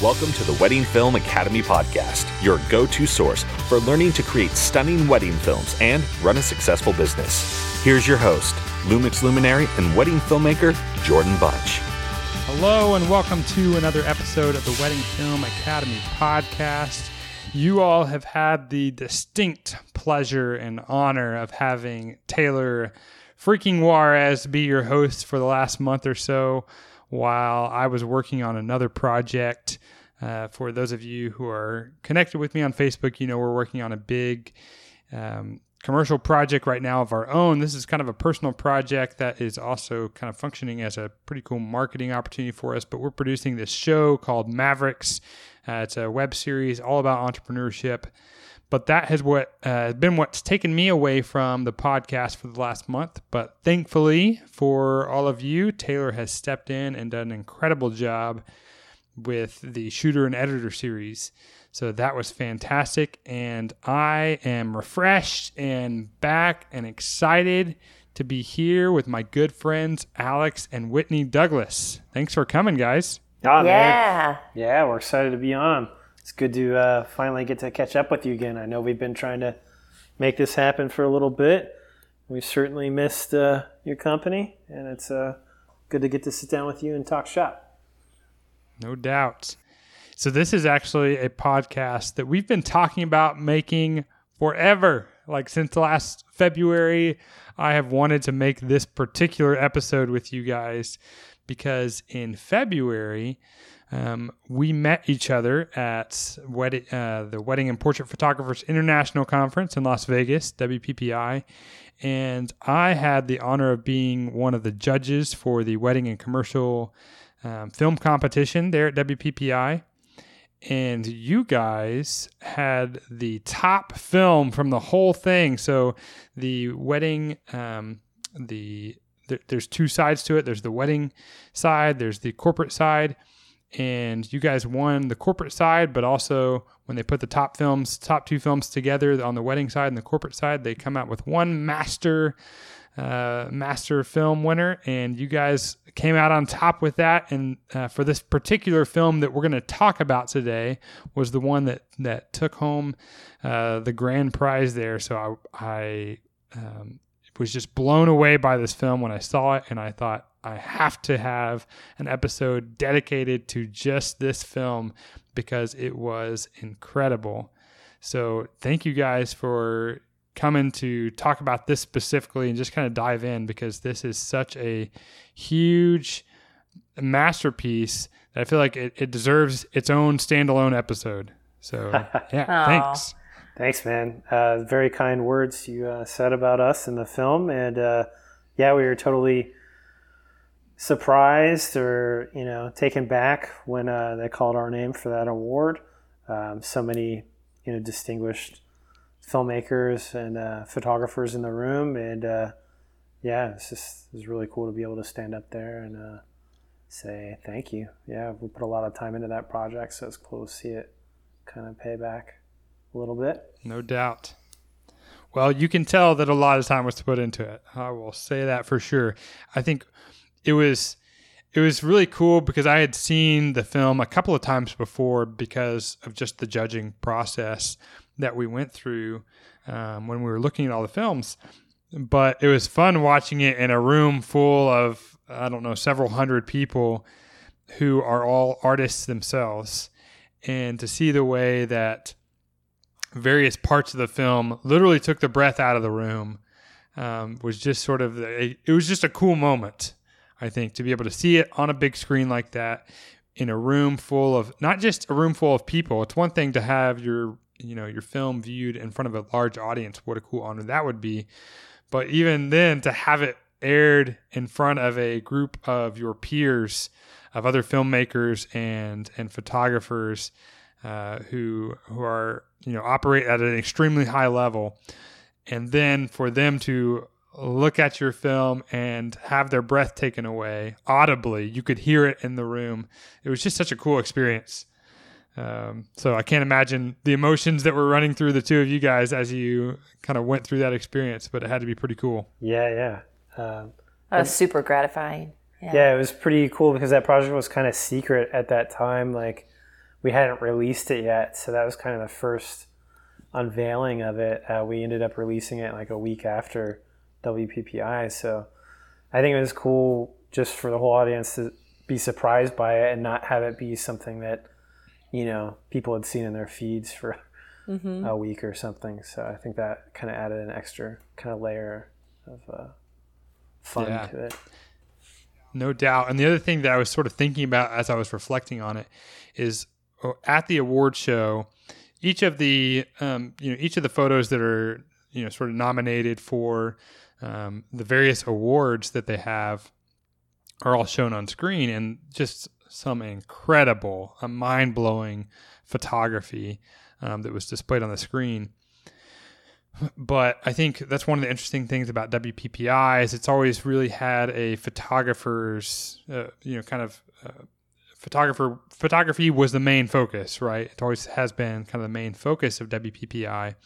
Welcome to the Wedding Film Academy podcast, your go to source for learning to create stunning wedding films and run a successful business. Here's your host, Lumix luminary and wedding filmmaker, Jordan Bunch. Hello, and welcome to another episode of the Wedding Film Academy podcast. You all have had the distinct pleasure and honor of having Taylor freaking Juarez be your host for the last month or so while I was working on another project. Uh, for those of you who are connected with me on Facebook, you know we're working on a big um, commercial project right now of our own. This is kind of a personal project that is also kind of functioning as a pretty cool marketing opportunity for us. But we're producing this show called Mavericks. Uh, it's a web series all about entrepreneurship. But that has what uh, been what's taken me away from the podcast for the last month. But thankfully for all of you, Taylor has stepped in and done an incredible job with the shooter and editor series. So that was fantastic. And I am refreshed and back and excited to be here with my good friends Alex and Whitney Douglas. Thanks for coming, guys. Oh, man. Yeah. Yeah, we're excited to be on. It's good to uh, finally get to catch up with you again. I know we've been trying to make this happen for a little bit. We've certainly missed uh, your company, and it's uh, good to get to sit down with you and talk shop. No doubt. So, this is actually a podcast that we've been talking about making forever. Like, since last February, I have wanted to make this particular episode with you guys because in February, um, we met each other at uh, the Wedding and Portrait Photographers International Conference in Las Vegas, WPPI. And I had the honor of being one of the judges for the wedding and commercial um, film competition there at WPPI. And you guys had the top film from the whole thing. So the wedding, um, the there's two sides to it. There's the wedding side. There's the corporate side and you guys won the corporate side, but also when they put the top films, top two films together on the wedding side and the corporate side, they come out with one master uh, master film winner, and you guys came out on top with that. And uh, for this particular film that we're going to talk about today, was the one that that took home uh, the grand prize there. So I, I um, was just blown away by this film when I saw it, and I thought I have to have an episode dedicated to just this film because it was incredible. So, thank you guys for coming to talk about this specifically and just kind of dive in because this is such a huge masterpiece that I feel like it, it deserves its own standalone episode. So, yeah, thanks. Thanks, man. Uh, very kind words you uh, said about us in the film. And uh, yeah, we were totally surprised or you know taken back when uh, they called our name for that award. Um, so many you know distinguished filmmakers and uh, photographers in the room, and uh, yeah, it's just it's really cool to be able to stand up there and uh, say thank you. Yeah, we put a lot of time into that project, so it's cool to see it kind of pay back a little bit. No doubt. Well, you can tell that a lot of time was put into it. I will say that for sure. I think it was it was really cool because I had seen the film a couple of times before because of just the judging process that we went through um, when we were looking at all the films. But it was fun watching it in a room full of I don't know several hundred people who are all artists themselves, and to see the way that various parts of the film literally took the breath out of the room um, was just sort of it was just a cool moment I think, to be able to see it on a big screen like that in a room full of not just a room full of people. It's one thing to have your you know your film viewed in front of a large audience. What a cool honor that would be. But even then, to have it aired in front of a group of your peers, of other filmmakers and and photographers uh, who who are you know operate at an extremely high level, and then for them to look at your film and have their breath taken away audibly. You could hear it in the room. It was just such a cool experience. Um, so I can't imagine the emotions that were running through the two of you guys as you kind of went through that experience, but it had to be pretty cool. Yeah, yeah. Um, that was super gratifying. Yeah. yeah, it was pretty cool because that project was kind of secret at that time. Like we hadn't released it yet, so that was kind of the first unveiling of it. Uh, we ended up releasing it like a week after WPPI, so I think it was cool just for the whole audience to be surprised by it and not have it be something that you know people had seen in their feeds for mm-hmm. a week or something. So I think that kind of added an extra kind of layer of uh, fun yeah. to it. No doubt. And the other thing that I was sort of thinking about as I was reflecting on it is oh, at the award show, each of the um, you know each of the photos that are you know sort of nominated for um, the various awards that they have are all shown on screen, and just some incredible, uh, mind blowing photography um, that was displayed on the screen. But I think that's one of the interesting things about WPPI is it's always really had a photographer's, uh, you know, kind of uh, photographer photography was the main focus, right? It always has been kind of the main focus of WPPI.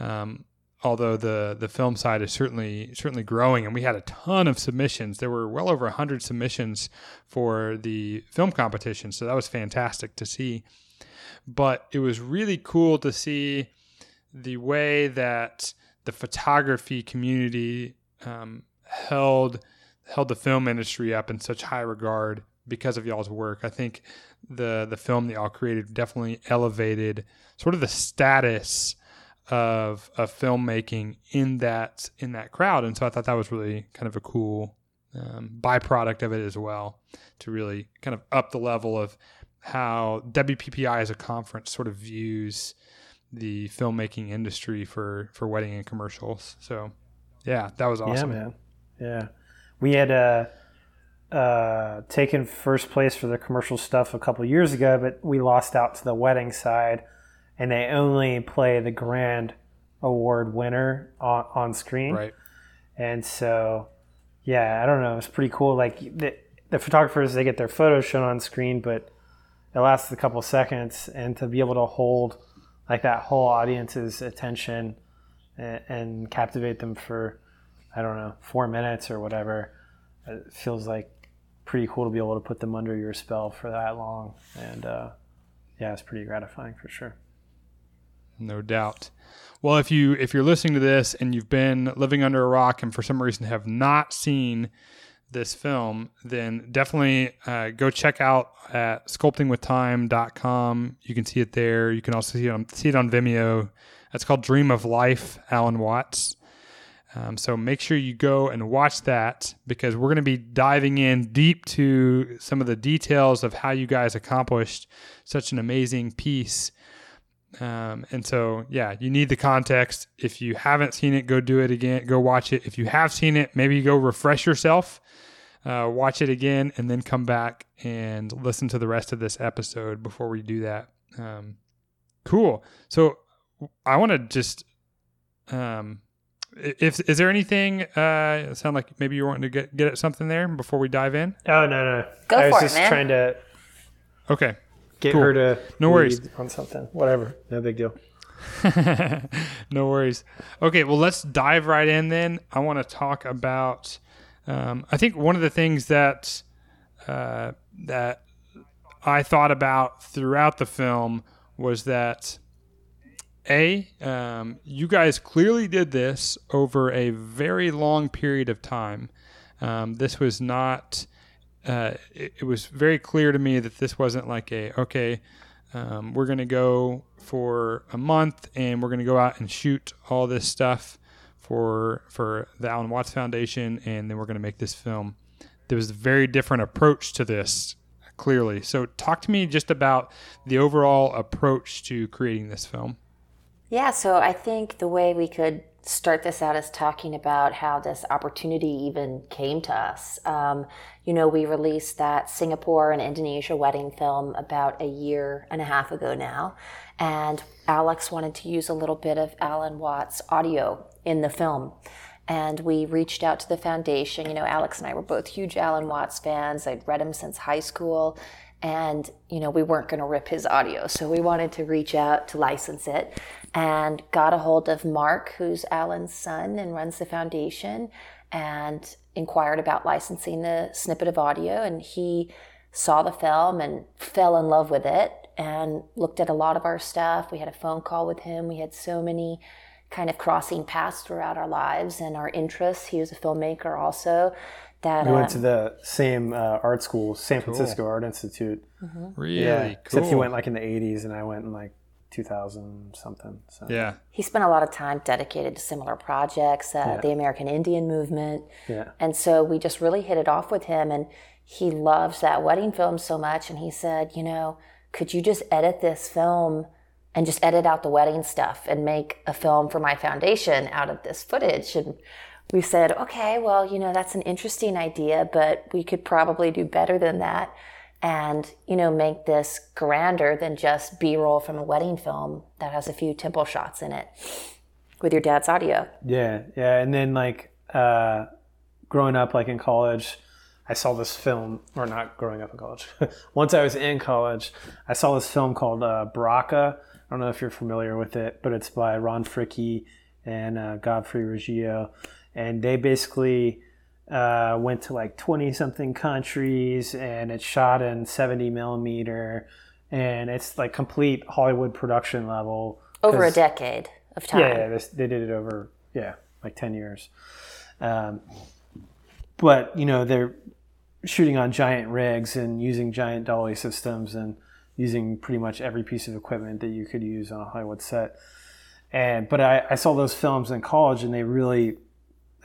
Um, although the the film side is certainly certainly growing and we had a ton of submissions there were well over 100 submissions for the film competition so that was fantastic to see but it was really cool to see the way that the photography community um, held held the film industry up in such high regard because of y'all's work. I think the the film that y'all created definitely elevated sort of the status of of filmmaking in that in that crowd, and so I thought that was really kind of a cool um, byproduct of it as well to really kind of up the level of how WPPI as a conference sort of views the filmmaking industry for for wedding and commercials. So yeah, that was awesome. Yeah, man. Yeah, we had uh, uh, taken first place for the commercial stuff a couple years ago, but we lost out to the wedding side and they only play the grand award winner on, on screen. Right. And so, yeah, I don't know. It's pretty cool. Like the, the photographers, they get their photos shown on screen, but it lasts a couple seconds, and to be able to hold like that whole audience's attention and, and captivate them for, I don't know, four minutes or whatever, it feels like pretty cool to be able to put them under your spell for that long. And uh, yeah, it's pretty gratifying for sure. No doubt. Well, if you if you're listening to this and you've been living under a rock and for some reason have not seen this film, then definitely uh, go check out at sculptingwithtime.com. You can see it there. You can also see it on, see it on Vimeo. It's called Dream of Life, Alan Watts. Um, so make sure you go and watch that because we're going to be diving in deep to some of the details of how you guys accomplished such an amazing piece um, and so, yeah, you need the context. If you haven't seen it, go do it again. Go watch it. If you have seen it, maybe go refresh yourself, uh, watch it again, and then come back and listen to the rest of this episode before we do that. Um, cool. So, I want to just, um, if is there anything? Uh, sound like maybe you're wanting to get get at something there before we dive in. Oh no no. Go I was just man. trying to. Okay get cool. her to no worries on something. Whatever, no big deal. no worries. Okay, well let's dive right in then. I want to talk about. Um, I think one of the things that uh, that I thought about throughout the film was that a um, you guys clearly did this over a very long period of time. Um, this was not uh, it, it, was very clear to me that this wasn't like a okay um, we're going to go for a month and we're going to go out and shoot all this stuff for for the Alan Watts Foundation and then we're going to make this film. There was a very different approach to this clearly. So talk to me just about the overall approach to creating this film. Yeah, so I think the way we could start this out as talking about how this opportunity even came to us. Um, you know, we released that Singapore and Indonesia wedding film about a year and a half ago now. And Alex wanted to use a little bit of Alan Watts audio in the film. And we reached out to the foundation. You know, Alex and I were both huge Alan Watts fans. I'd read him since high school. and you know we weren't going to rip his audio so we wanted to reach out to license it and got a hold of mark who's alan's son and runs the foundation and inquired about licensing the snippet of audio and he saw the film and fell in love with it and looked at a lot of our stuff. We had a phone call with him. We had so many kind of crossing paths throughout our lives and our interests. He was a filmmaker also that We went um, to the same uh, art school, San Francisco Art Institute. Really Yeah, cool. except he went like in the '80s, and I went in like 2000 something. So yeah. he spent a lot of time dedicated to similar projects, uh, the American Indian movement. yeah, And so we just really hit it off with him. And he loves that wedding film so much. And he said, you know, could you just edit this film and just edit out the wedding stuff and make a film for my foundation out of this footage? And we said, okay, well, you know, that's an interesting idea, but we could probably do better than that. And, you know, make this grander than just B roll from a wedding film that has a few temple shots in it with your dad's audio. yeah, yeah. And then like uh, growing up, like in college, I saw this film, or not growing up in college. Once I was in college, I saw this film called uh, Baraka. I don't know if you're familiar with it, but it's by Ron Fricke and uh, Godfrey reggio and they basically uh, went to like 20 something countries and it's shot in 70 millimeter and it's like complete hollywood production level. Over a decade of time. yeah, yeah they did it over yeah like 10 years. Um, but you know they're shooting on giant rigs and using giant dolly systems and using pretty much every piece of equipment that you could use on a hollywood set. And but i, I saw those films in college and they really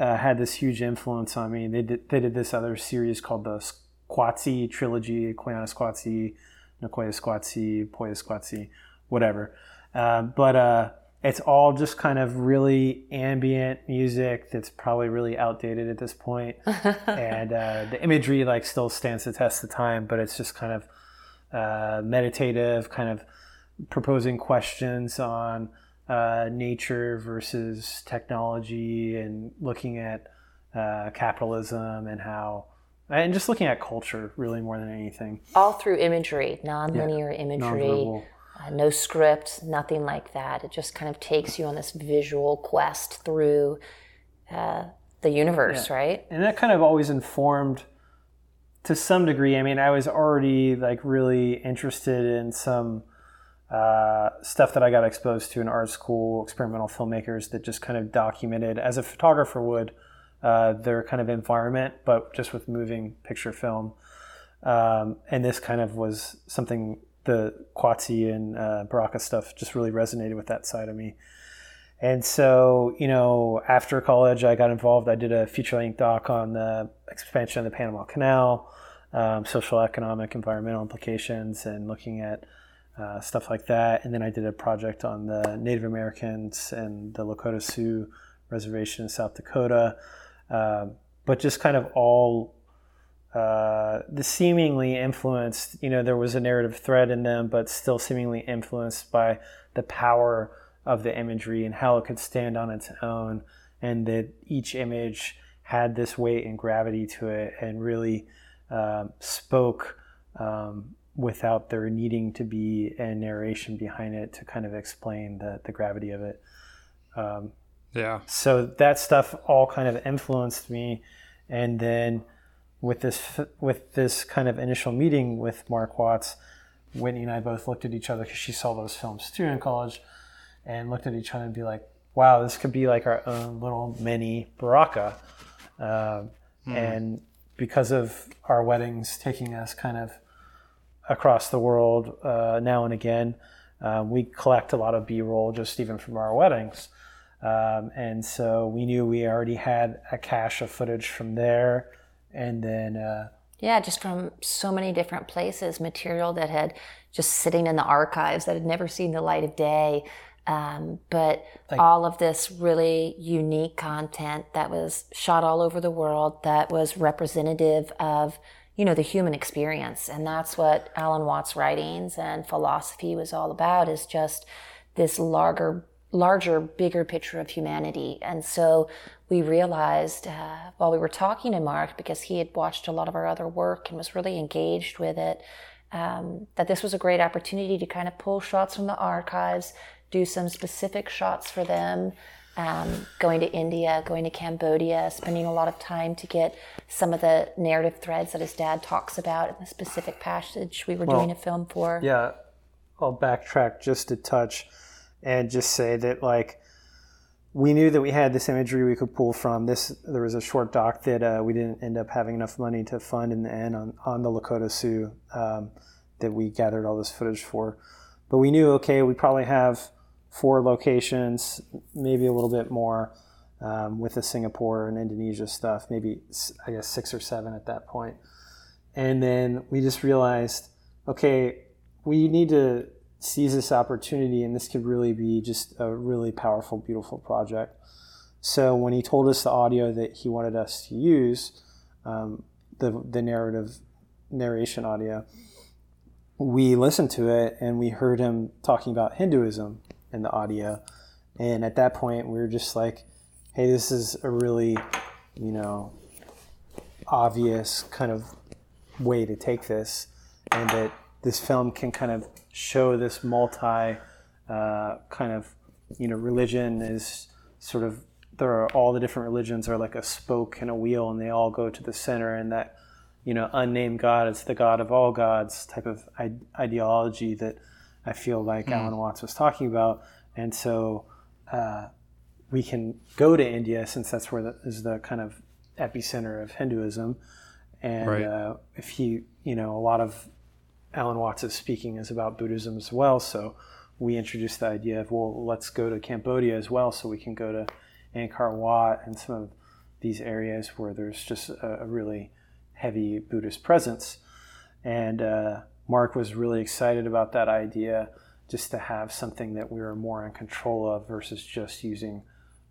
uh, had this huge influence on me they did, they did this other series called the Qatsi trilogy Koyaanisqatsi nakoya squatsi Powaqqatsi whatever uh, but uh, it's all just kind of really ambient music that's probably really outdated at this point. and uh, the imagery like still stands the test of time but it's just kind of uh, meditative kind of proposing questions on uh, nature versus technology and looking at uh, capitalism and how and just looking at culture really more than anything All through imagery, non-linear imagery, uh, no script, nothing like that. It just kind of takes you on this visual quest through uh, the universe, right? and that kind of always informed to some degree i mean i was already like really interested in some uh, stuff that i got exposed to in art school experimental filmmakers that just kind of documented as a photographer would uh, their kind of environment but just with moving picture film um, and this kind of was something the Qatsi and uh, Baraka stuff just really resonated with that side of me. And so, you know, after college, I got involved. I did a feature length doc on the expansion of the Panama Canal, um, social, economic, environmental implications, and looking at uh, stuff like that. And then I did a project on the Native Americans and the Lakota Sioux Reservation in South Dakota. Um, but just kind of all uh, the seemingly influenced, you know, there was a narrative thread in them, but still seemingly influenced by the power of the imagery and how it could stand on its own, and that each image had this weight and gravity to it and really um, spoke um, without there needing to be a narration behind it to kind of explain the, the gravity of it. Um, Yeah. so that stuff all kind of influenced me and then with this with this kind of initial meeting with mark watts whitney and i both looked at each other because she saw those films too in college and looked at each other and be like wow this could be like our own little mini baraka um, and because of our weddings taking us kind of across the world uh, now and again um, we collect a lot of b-roll just even from our weddings um, and so we knew we already had a cache of footage from there. And then, uh, Yeah, just from so many different places, material that had just sitting in the archives that had never seen the light of day. Um, but all of this really unique content that was shot all over the world that was representative of, you know, the human experience. And that's what Alan Watts' writings and philosophy was all about is just this larger larger, bigger picture of humanity. And so we realized uh, while we were talking to Mark, because he had watched a lot of our other work and was really engaged with it, um, that this was a great opportunity to kind of pull shots from the archives, do some specific shots for them. Um, going to India, going to Cambodia, spending a lot of time to get some of the narrative threads that his dad talks about in the specific passage we were well, doing a film for. Yeah, I'll backtrack just a touch and just say that like we knew that we had this imagery we could pull from. This there was a short doc that uh, we didn't end up having enough money to fund in the end on on the Lakota Sioux um, that we gathered all this footage for. But we knew okay, we probably have four locations, maybe a little bit more um, with the Singapore and Indonesia stuff. Maybe I guess six or seven at that point. And then we just realized, okay, we need to seize this opportunity, and this could really be just a really powerful, beautiful project. So when he told us the audio that he wanted us to use, um, the the narrative narration audio, we listened to it and we heard him talking about Hinduism in the audio, and at that point we were just like, "Hey, this is a really, you know, obvious kind of way to take this, and that this film can kind of show this multi uh, kind of you know religion is sort of there are all the different religions are like a spoke and a wheel and they all go to the center and that you know unnamed god is the god of all gods type of ideology that i feel like mm. alan watts was talking about and so uh, we can go to india since that's where the, is the kind of epicenter of hinduism and right. uh, if he you know a lot of Alan Watts' speaking is about Buddhism as well. So we introduced the idea of, well, let's go to Cambodia as well so we can go to Angkor Wat and some of these areas where there's just a, a really heavy Buddhist presence. And uh, Mark was really excited about that idea just to have something that we were more in control of versus just using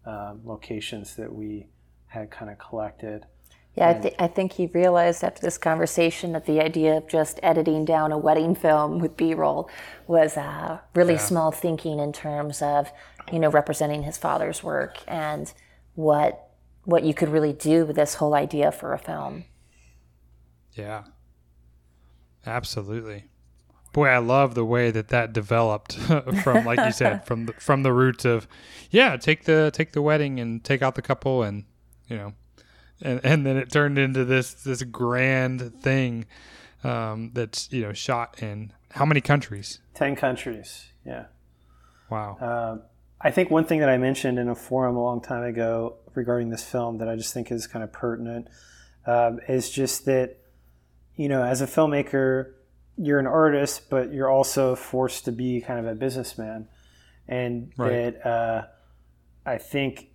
um, locations that we had kind of collected. Yeah, I, th- I, think he realized after this conversation that the idea of just editing down a wedding film with B-roll was uh, really yeah. small thinking in terms of, you know, representing his father's work and what what you could really do with this whole idea for a film. Yeah, absolutely. Boy, I love the way that that developed from, like you said, from the, from the roots of, yeah, take the take the wedding and take out the couple and you know and and then it turned into this this grand thing um, that's you know shot in how many countries? Ten countries. Yeah. Wow. Uh, I think one thing that I mentioned in a forum a long time ago regarding this film that I just think is kind of pertinent um, is just that you know as a filmmaker you're an artist but you're also forced to be kind of a businessman and right. that uh, I think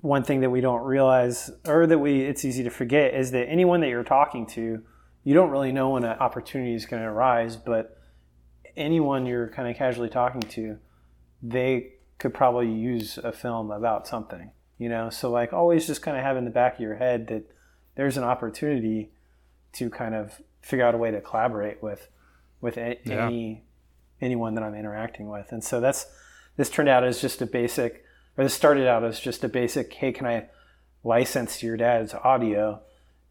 one thing that we don't realize or that we it's easy to forget is that anyone that you're talking to you don't really know when an opportunity is going to arise but anyone you're kind of casually talking to they could probably use a film about something you know so like always just kind of have in the back of your head that there's an opportunity to kind of figure out a way to collaborate with with a, yeah. any anyone that I'm interacting with and so that's this turned out as just a basic or this started out as just a basic, hey, can I license your dad's audio?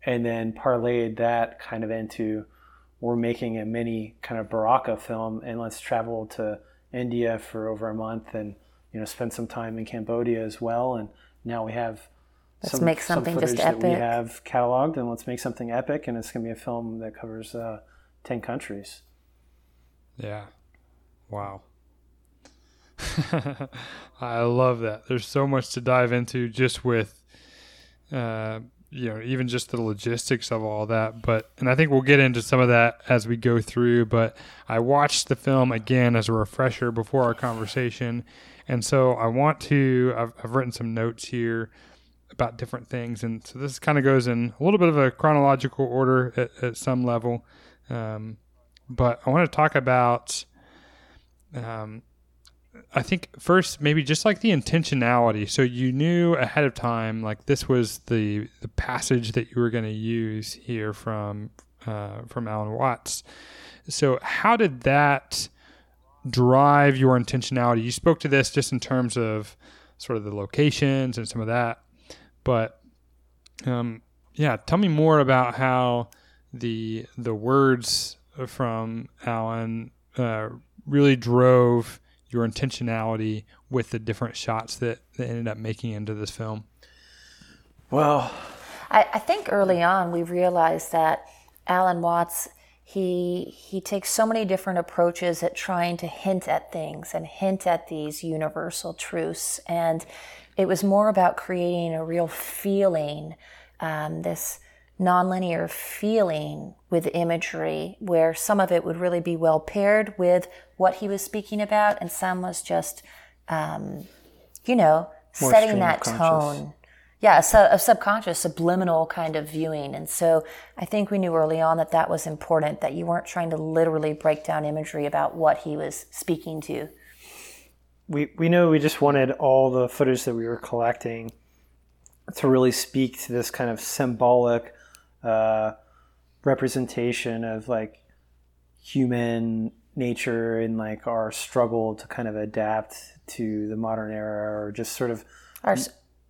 And then parlayed that kind of into we're making a mini kind of Baraka film and let's travel to India for over a month and you know spend some time in Cambodia as well. And now we have let's some, make something some footage just epic. that we have cataloged and let's make something epic and it's going to be a film that covers uh, 10 countries. Yeah. Wow. I love that. There's so much to dive into just with, uh, you know, even just the logistics of all that. But, and I think we'll get into some of that as we go through. But I watched the film again as a refresher before our conversation. And so I want to, I've, I've written some notes here about different things. And so this kind of goes in a little bit of a chronological order at, at some level. Um, but I want to talk about um, I think first maybe just like the intentionality. So you knew ahead of time like this was the the passage that you were going to use here from uh, from Alan Watts. So how did that drive your intentionality? You spoke to this just in terms of sort of the locations and some of that, but um, yeah, tell me more about how the the words from Alan uh, really drove your intentionality with the different shots that, that ended up making into this film? Well, I, I think early on we realized that Alan Watts he he takes so many different approaches at trying to hint at things and hint at these universal truths and it was more about creating a real feeling um, this nonlinear feeling with imagery where some of it would really be well paired with what he was speaking about and some was just um, you know More setting that tone yeah, so a subconscious, subliminal kind of viewing. And so I think we knew early on that that was important, that you weren't trying to literally break down imagery about what he was speaking to. We we know we just wanted all the footage that we were collecting to really speak to this kind of symbolic uh, representation of like human nature and like our struggle to kind of adapt to the modern era or just sort of Our,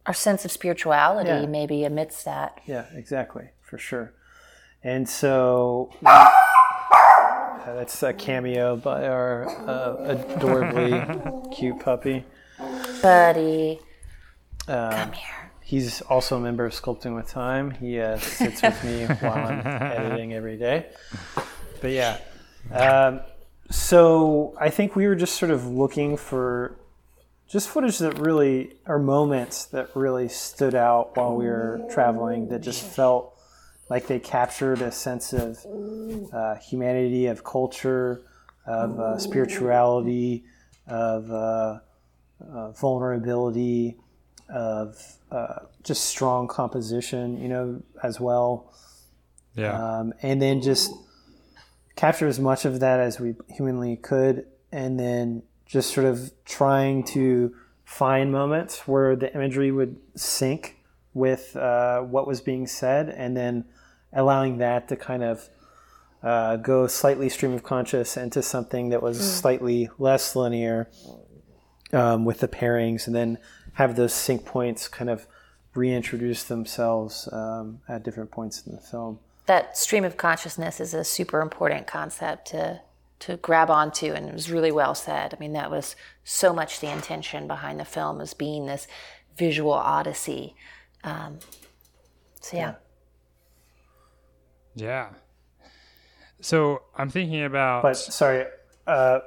our sense of spirituality Yeah. maybe amidst that. yeah exactly for sure and so uh, that's a cameo by our uh, adorably cute puppy Buddy, Um, come here. He's also a member of Sculpting with Time. He uh, sits with me while I'm editing every day. But yeah, um, so I think we were just sort of looking for just footage that really, or moments that really stood out while we were traveling that just felt like they captured a sense of uh, humanity, of culture, of uh, spirituality, of uh, uh, vulnerability, of uh, just strong composition, you know, as well. Yeah. Um, and then just capture as much of that as we humanly could, and then just sort of trying to find moments where the imagery would sync with uh, what was being said, and then allowing that to kind of uh, go slightly stream of conscious into something that was slightly less linear um, with the pairings, and then have those sync points kind of reintroduce themselves um, at different points in the film. That stream of consciousness is a super important concept to to grab onto and it was really well said. I mean that was so much the intention behind the film as being this visual odyssey. Um, so yeah. yeah. So I'm thinking about. But sorry, uh,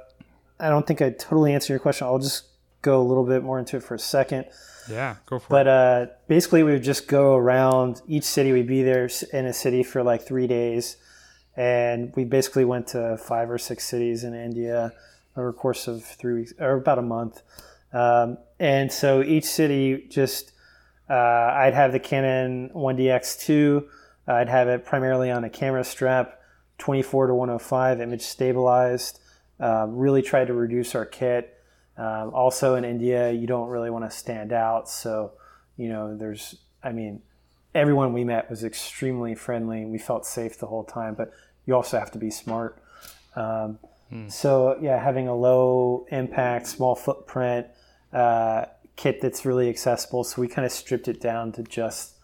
I don't think I totally answered your question. I'll just go a little bit more into it for a second. yeah, go for But it. But uh, basically, we would just go around each city. We'd be there in a city for like three days, and we basically went to five or six cities in India over the course of three weeks or about a month. Um, and so each city just, uh, I'd have the Canon 1DX2. I'd have it primarily on a camera strap, 24 to 105, image stabilized. Um, really tried to reduce our kit. Um, also in India, you don't really want to stand out. So, you know, there's, I mean, everyone we met was extremely friendly. We felt safe the whole time, but you also have to be smart. Um, So, yeah, having a low impact, small footprint uh, kit that's really accessible. So, we kind of stripped it down to just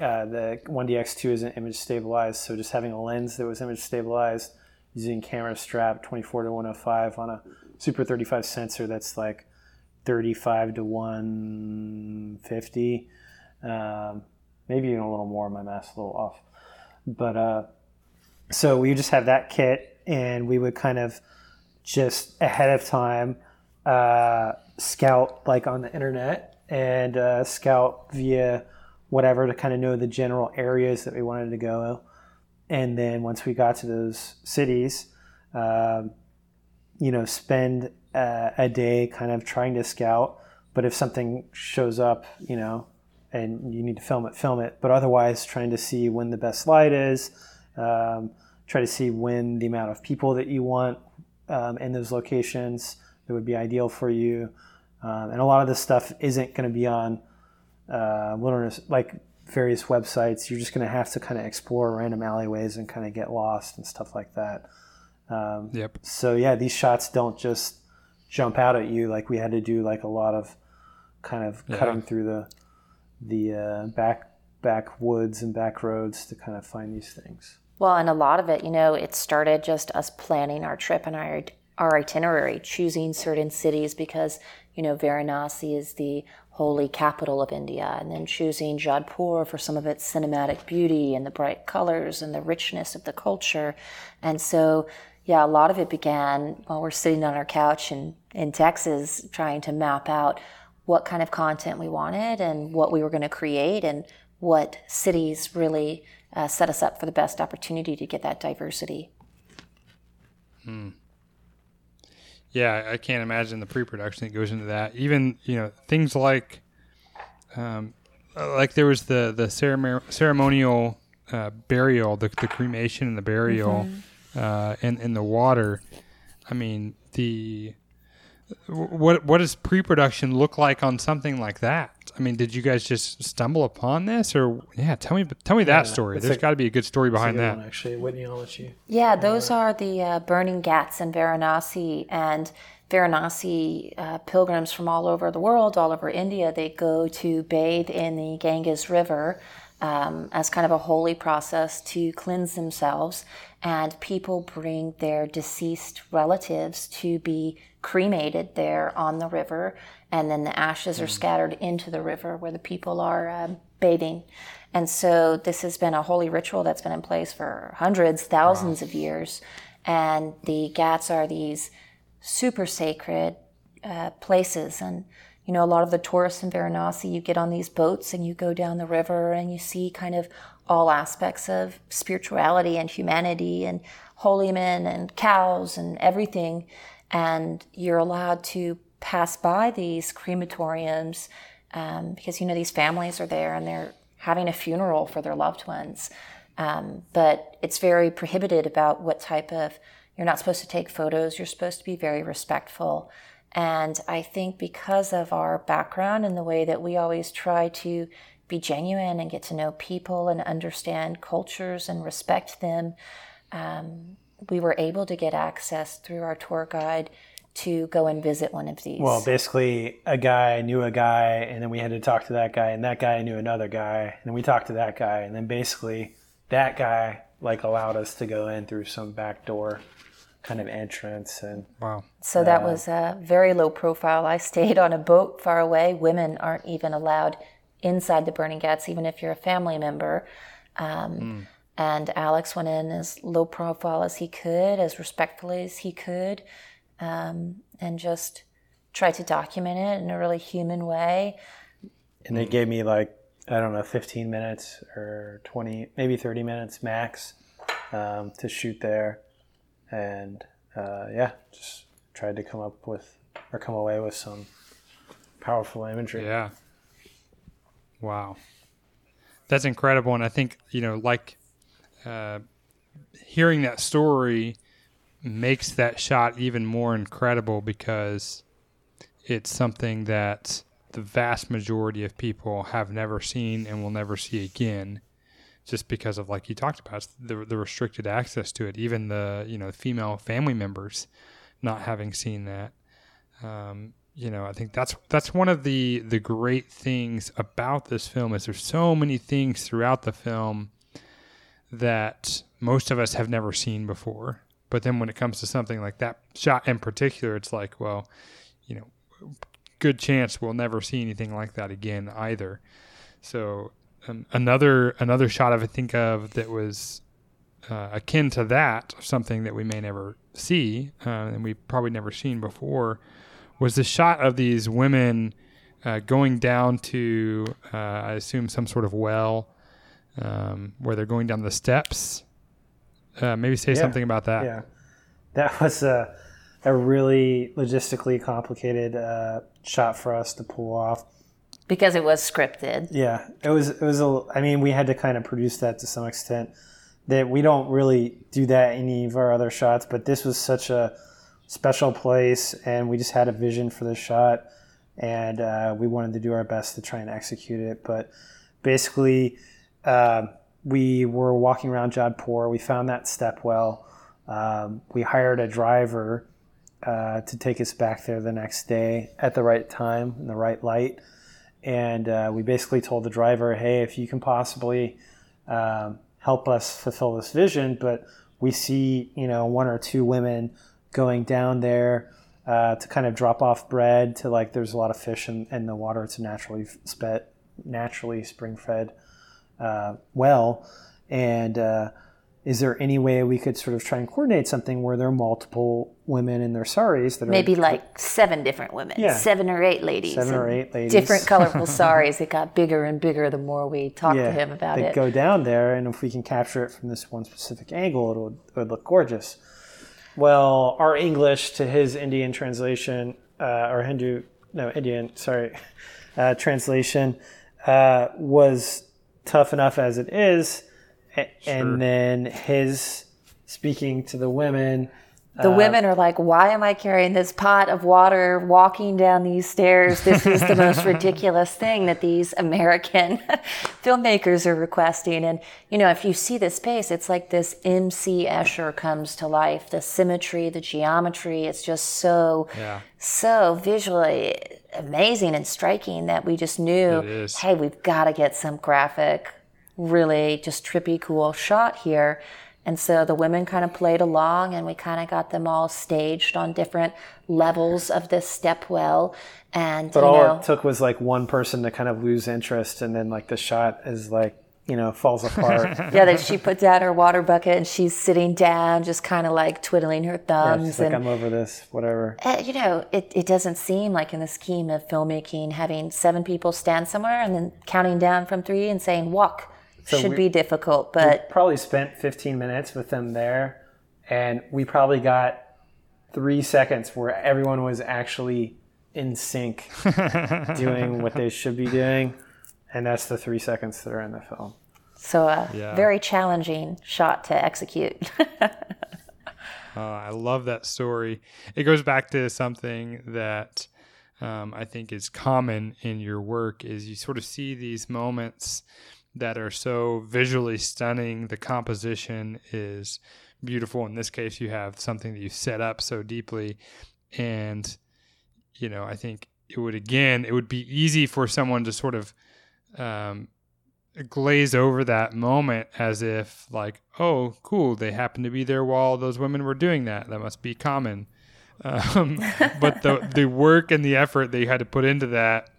uh, the 1DX2 isn't image stabilized. So, just having a lens that was image stabilized using camera strap 24 to 105 on a Super 35 sensor that's like 35 to 150. Um, maybe even a little more. My math's a little off. But uh, so we just have that kit, and we would kind of just ahead of time uh, scout like on the internet and uh, scout via whatever to kind of know the general areas that we wanted to go. And then once we got to those cities, um, you know, spend uh, a day kind of trying to scout. But if something shows up, you know, and you need to film it, film it. But otherwise, trying to see when the best light is, um, try to see when the amount of people that you want um, in those locations that would be ideal for you. Um, and a lot of this stuff isn't going to be on uh, wilderness, like various websites. You're just going to have to kind of explore random alleyways and kind of get lost and stuff like that. Um, Yep. so yeah, these shots don't just jump out at you. Like we had to do like a lot of kind of Yeah. cutting through the the uh, back woods and back roads to kind of find these things. Well, and a lot of it, you know, it started just us planning our trip and our our itinerary, choosing certain cities because you know Varanasi is the holy capital of India, and then choosing Jodhpur for some of its cinematic beauty and the bright colors and the richness of the culture. And so, yeah, a lot of it began while we're sitting on our couch in, in Texas trying to map out what kind of content we wanted and what we were going to create and what cities really uh, set us up for the best opportunity to get that diversity. Hmm. Yeah, I can't imagine the pre-production that goes into that. Even you know things like, um, like there was the the ceremonial uh, burial, the, the cremation and the burial, mm-hmm. uh, in in the water. I mean the what what does pre-production look like on something like that? I mean, did you guys just stumble upon this, or yeah? Tell me, tell me yeah, that story. There's got to be a good story behind good that. One, actually, Whitney, I'll let you. Yeah, those are the uh, burning ghats in Varanasi, and Varanasi uh, pilgrims from all over the world, all over India, they go to bathe in the Ganges River. Um, as kind of a holy process to cleanse themselves, and people bring their deceased relatives to be cremated there on the river, and then the ashes are mm. scattered into the river where the people are uh, bathing. And so this has been a holy ritual that's been in place for hundreds, thousands wow. of years. And the ghats are these super sacred uh, places. And, you know, a lot of the tourists in Varanasi, you get on these boats and you go down the river and you see kind of all aspects of spirituality and humanity and holy men and cows and everything and you're allowed to pass by these crematoriums um, because you know these families are there and they're having a funeral for their loved ones. Um, but it's very prohibited about what type of you're not supposed to take photos. You're supposed to be very respectful. And I think because of our background and the way that we always try to be genuine and get to know people and understand cultures and respect them, um, we were able to get access through our tour guide to go and visit one of these. Well, basically, a guy knew a guy, and then we had to talk to that guy, and that guy knew another guy, and then we talked to that guy, and then basically that guy like allowed us to go in through some back door kind of entrance and wow. So uh, that was a very low profile. I stayed on a boat far away. Women aren't even allowed inside the burning ghats even if you're a family member um, mm. And Alex went in as low profile as he could, as respectfully as he could, um, and just tried to document it in a really human way. And they gave me like, I don't know, 15 minutes or 20, maybe 30 minutes max um, to shoot there. And uh, yeah, just tried to come up with or come away with some powerful imagery. Yeah. Wow. That's incredible. And I think, you know, like uh, hearing that story makes that shot even more incredible because it's something that the vast majority of people have never seen and will never see again just because of like you talked about the, the restricted access to it even the you know female family members not having seen that um, you know i think that's that's one of the the great things about this film is there's so many things throughout the film that most of us have never seen before. But then when it comes to something like that shot in particular, it's like, well, you know, good chance we'll never see anything like that again either. So um, another another shot I think of that was uh, akin to that, something that we may never see uh, and we probably never seen before, was the shot of these women uh, going down to, uh, I assume, some sort of well um, where they're going down the steps. Uh, maybe say yeah. something about that. Yeah, that was a, a really logistically complicated uh, shot for us to pull off because it was scripted. Yeah, it was. It was a. I mean, we had to kind of produce that to some extent. That we don't really do that in any of our other shots, but this was such a special place, and we just had a vision for the shot, and uh, we wanted to do our best to try and execute it. But basically, uh, we were walking around Jodhpur. We found that step well. Um, we hired a driver uh, to take us back there the next day at the right time in the right light. And uh, we basically told the driver, hey, if you can possibly um, help us fulfill this vision. But we see, you know, one or two women going down there uh, to kind of drop off bread to like there's a lot of fish in, in the water. It's a naturally sped, naturally spring fed uh, well. And uh, is there any way we could sort of try and coordinate something where there are multiple women in their saris that Maybe are like seven different women, Yeah. seven or eight ladies. seven or eight ladies? Different colorful saris. It got bigger and bigger the more we talked to him about it. go down there, and if we can capture it from this one specific angle, it would, it would look gorgeous. Well, our English to his Indian translation, uh, or Hindu, no, Indian, sorry, uh, translation uh, was tough enough as it is. A- And then his speaking to the women. The uh, women are like, why am I carrying this pot of water walking down these stairs? This is the most ridiculous thing that these American filmmakers are requesting. And, you know, if you see the space, it's like this M.C. Escher comes to life. The symmetry, the geometry, it's just so, Yeah. so visually amazing and striking that we just knew, hey, we've got to get some graphic, really just trippy, cool shot here. And so the women kind of played along and we kind of got them all staged on different levels of this step well. And, But you all know, it took was like one person to kind of lose interest, and then like the shot is like, you know, falls apart. yeah, that she put down her water bucket and she's sitting down, just kind of like twiddling her Yeah, thumbs. she's like, and I'm over this, whatever. Uh, you know, it, it doesn't seem like in the scheme of filmmaking, having seven people stand somewhere and then counting down from three and saying walk should be difficult. But Probably spent 15 minutes with them there, and we probably got three seconds where everyone was actually in sync doing what they should be doing. And that's the three seconds that are in the film. so a Yeah. very challenging shot to execute. Uh, I love that story. It goes back to something that um, I think is common in your work is you sort of see these moments that are so visually stunning. The composition is beautiful. In this case, you have something that you set up so deeply, and you know, I think it would again, it would be easy for someone to sort of um, glaze over that moment as if like oh cool they happened to be there while those women were doing that that must be common um, but the the work and the effort that you had to put into that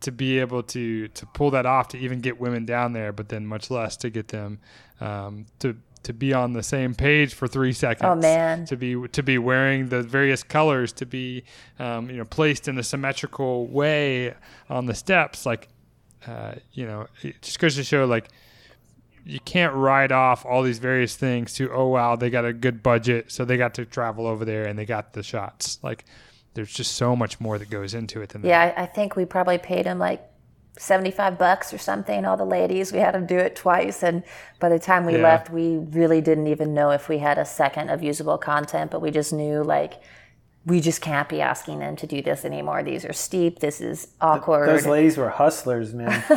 to be able to to pull that off to even get women down there but then much less to get them um, to to be on the same page for three seconds Oh, man. to be to be wearing the various colors to be um, you know placed in a symmetrical way on the steps like uh, you know, it just goes to show like you can't write off all these various things to oh wow they got a good budget so they got to travel over there and they got the shots like there's just so much more that goes into it than that. yeah, I, I think we probably paid him like 75 bucks or something, all the ladies. We had him do it twice. And by the time we Yeah. left, we really didn't even know if we had a second of usable content, but we just knew like, we just can't be asking them to do this anymore. These are steep. This is awkward. Those ladies were hustlers, man.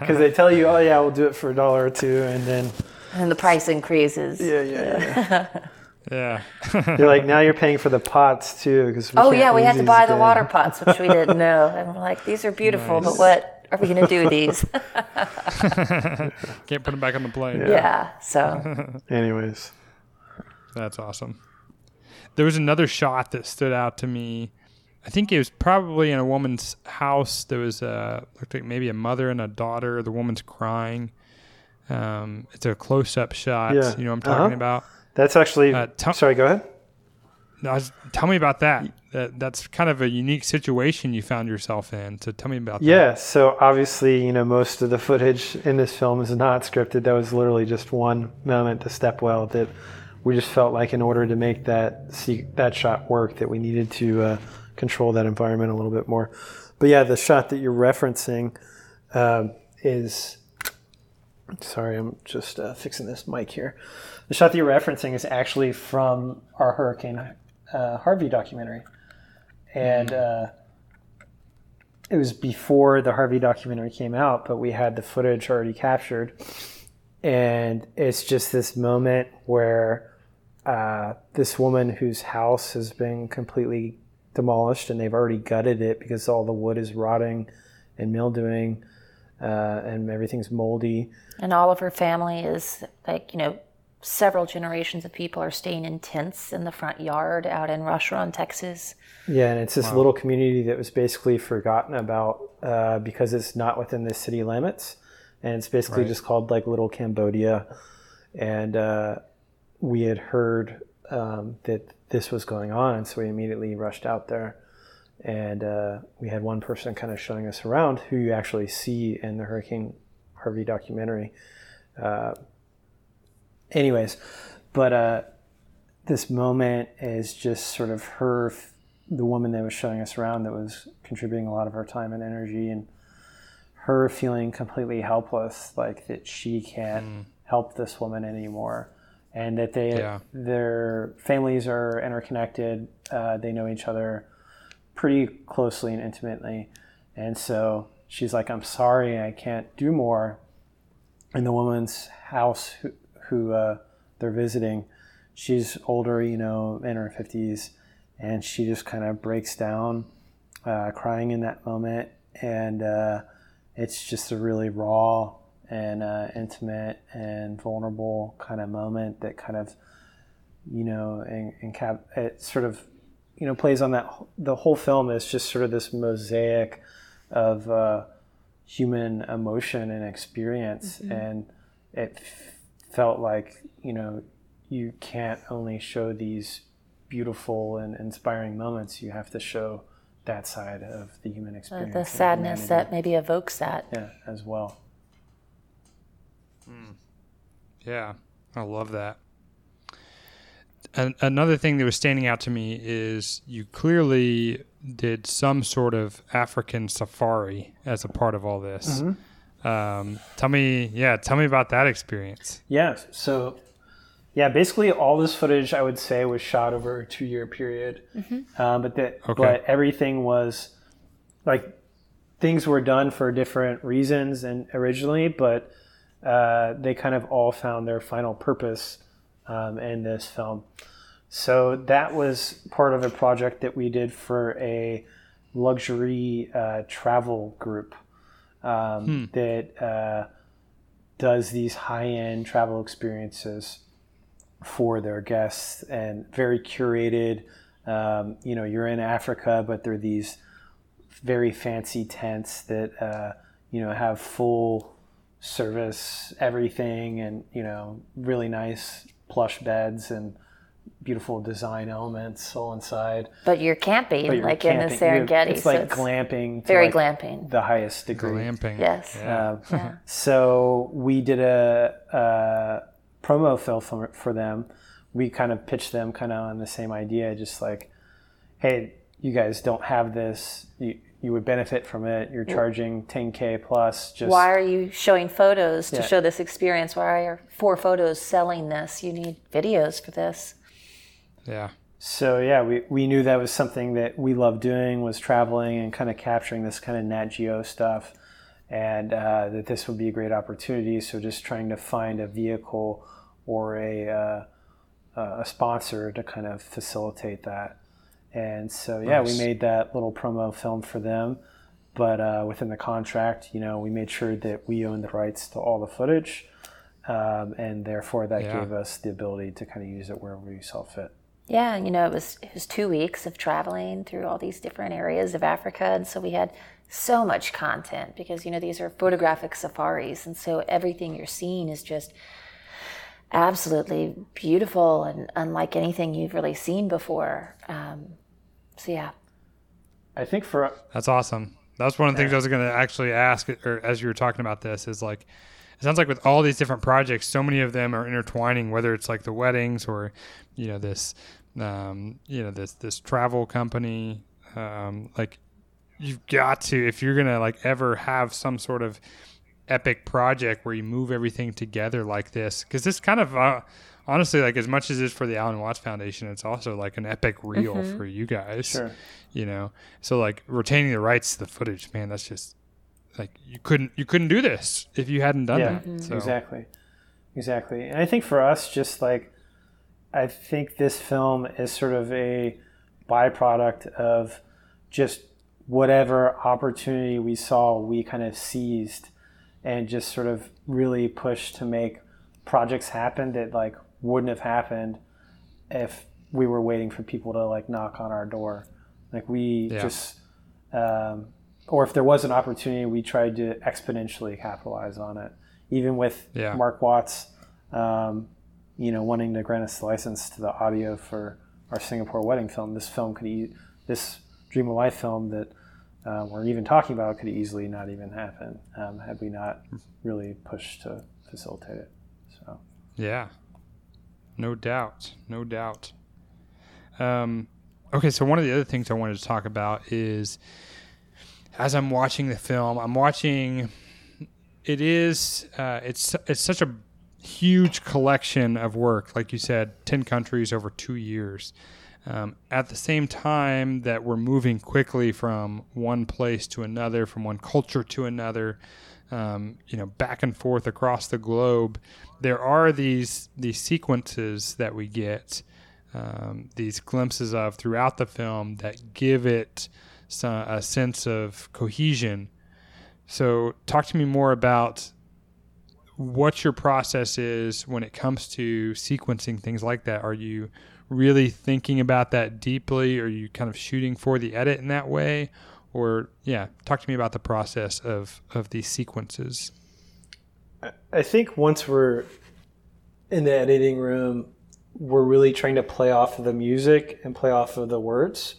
Because they tell you, oh, yeah, we'll do it for a dollar or two. And then, and the price increases. yeah, yeah, yeah yeah. You're like, now you're paying for the pots too. Cause we Oh yeah, we use had to buy the again. water pots, which we didn't know. And we're like, these are beautiful, but what are we going to do with these? can't put them back on the plane yeah. So Anyways. that's awesome there was another shot that stood out to me i think it was probably in a woman's house there was a looked like maybe a mother and a daughter the woman's crying um, it's a close-up shot Yeah. you know what i'm talking Uh-huh. about That's actually, Uh, tell- sorry, go ahead. No, was- tell me about that. that. That's kind of a unique situation you found yourself in. So tell me about that. Yeah, so obviously, you know, most of the footage in this film is not scripted. That was literally just one moment to Stepwell that we just felt like in order to make that see, that shot work that we needed to uh, control that environment a little bit more. But yeah, the shot that you're referencing um, is sorry, I'm just uh, fixing this mic here. The shot that you're referencing is actually from our Hurricane uh, Harvey documentary, and. Uh, it was before the Harvey documentary came out, but we had the footage already captured. And it's just this moment where uh, this woman whose house has been completely demolished and they've already gutted it because all the wood is rotting and mildewing. uh, and everything's moldy. And all of her family is like, you know, several generations of people are staying in tents in the front yard out in Rosharon, Texas. Yeah, and it's this little community that was basically forgotten about uh, because it's not within the city limits, and it's basically Right. just called like Little Cambodia. And uh, we had heard um, that this was going on, and so we immediately rushed out there. And uh, we had one person kind of showing us around who you actually see in the Hurricane Harvey documentary. Anyways, but uh, this moment is just sort of her, the woman that was showing us around that was contributing a lot of her time and energy, and her feeling completely helpless, like that she can't help this woman anymore, and that they Yeah. their families are interconnected. Uh, they know each other pretty closely and intimately, and so she's like, "I'm sorry, I can't do more." In the woman's house, who, uh, they're visiting, she's older, you know, in her 50s, and she just kind of breaks down, uh, crying in that moment. And uh, it's just a really raw and uh, intimate and vulnerable kind of moment that kind of, you know, and, and cap- it sort of, you know, plays on that. The whole film is just sort of this mosaic of uh, human emotion and experience. And it felt like, you know, you can't only show these beautiful and inspiring moments, you have to show that side of the human The, experience. the and sadness humanity. that maybe evokes that. Yeah, as well. Hmm. Yeah, I love that. An- another thing that was standing out to me is you clearly did some sort of African safari as a part of all this. Mm-hmm. Um, tell me, yeah, tell me about that experience. Yeah. So, yeah, basically all this footage I would say was shot over a two-year period, um, but that Okay. but everything was like things were done for different reasons and originally, but uh, they kind of all found their final purpose um, in this film. So that was part of a project that we did for a luxury uh, travel group um, that uh, does these high-end travel experiences for their guests and very curated. Um, you know, you're in Africa, but they're these very fancy tents that uh, you know have full service, everything, and you know, really nice plush beds and beautiful design elements all inside. But you're camping, But you're like in the camping. You're- Serengeti. It's so like it's glamping. Very like glamping. The highest degree. Glamping. Yes. Yeah. Um, Yeah. so we did a, a promo film for, for them. We kind of pitched them kind of on the same idea, just like, hey, you guys don't have this. You, you would benefit from it. You're charging 10k plus. Just Why are you showing photos to Yeah. show this experience? Why are four photos selling this? You need videos for this. Yeah. So yeah, we, we knew that was something that we loved doing was traveling and kind of capturing this kind of Nat Geo stuff, and uh, that this would be a great opportunity. So just trying to find a vehicle or a uh, a sponsor to kind of facilitate that. And so yeah, we made that little promo film for them. But uh, within the contract, you know, we made sure that we owned the rights to all the footage, um, and therefore that Yeah. gave us the ability to kind of use it wherever we saw fit. Yeah, you know, it was it was two weeks of traveling through all these different areas of Africa, and so we had so much content because you know these are photographic safaris, and so everything you're seeing is just absolutely beautiful and unlike anything you've really seen before. Um, so yeah, I think for That's awesome. That's one of the things I was going to actually ask, or as you were talking about this, is like, it sounds like with all these different projects, so many of them are intertwining. Whether it's like the weddings or, you know, this, um, you know, this this travel company, um, like, you've got to if you're gonna like ever have some sort of epic project where you move everything together like this, because this kind of. Uh, Honestly, like as much as it is for the Alan Watts Foundation, it's also like an epic reel for you guys sure. you know so like retaining the rights to the footage man that's just like you couldn't you couldn't do this if you hadn't done Yeah, that so exactly, exactly. And I think for us, just like I think this film is sort of a byproduct of just whatever opportunity we saw, we kind of seized and just sort of really push to make projects happen that like wouldn't have happened if we were waiting for people to like knock on our door. Like we Yeah. just, um, or if there was an opportunity, we tried to exponentially capitalize on it. Even with Yeah. Mark Watts, um, you know, wanting to grant us the license to the audio for our Singapore wedding film, this film could, e- this Dream of Life film that uh, we're even talking about could easily not even happen um, had we not really pushed to facilitate it. So. Yeah. No doubt. No doubt. Um, okay, so one of the other things I wanted to talk about is as I'm watching the film, I'm watching. It is. Uh, it's it's such a huge collection of work, like you said, ten countries over two years. Um, at the same time that we're moving quickly from one place to another, from one culture to another, um, you know, back and forth across the globe, there are these these sequences that we get, um, these glimpses of throughout the film that give it so- a sense of cohesion. So, talk to me more about what your process is when it comes to sequencing things like that. Are you really thinking about that deeply? Are you kind of shooting for the edit in that way? Or, yeah, talk to me about the process of, of these sequences. I think once we're in the editing room, we're really trying to play off of the music and play off of the words.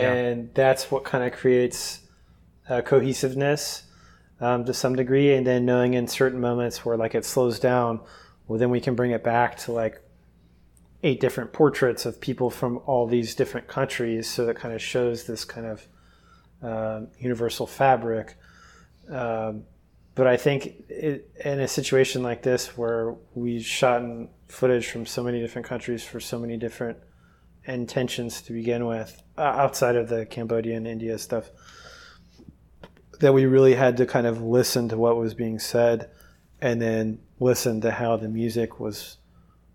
And that's what kind of creates uh, cohesiveness um, to some degree. And then knowing in certain moments where like it slows down, well, then we can bring it back to like eight different portraits of people from all these different countries. So that kind of shows this kind of um, universal fabric. Um, but I think it, in a situation like this where we shot in footage from so many different countries for so many different intentions to begin with, uh, outside of the Cambodia and India stuff, that we really had to kind of listen to what was being said and then listen to how the music was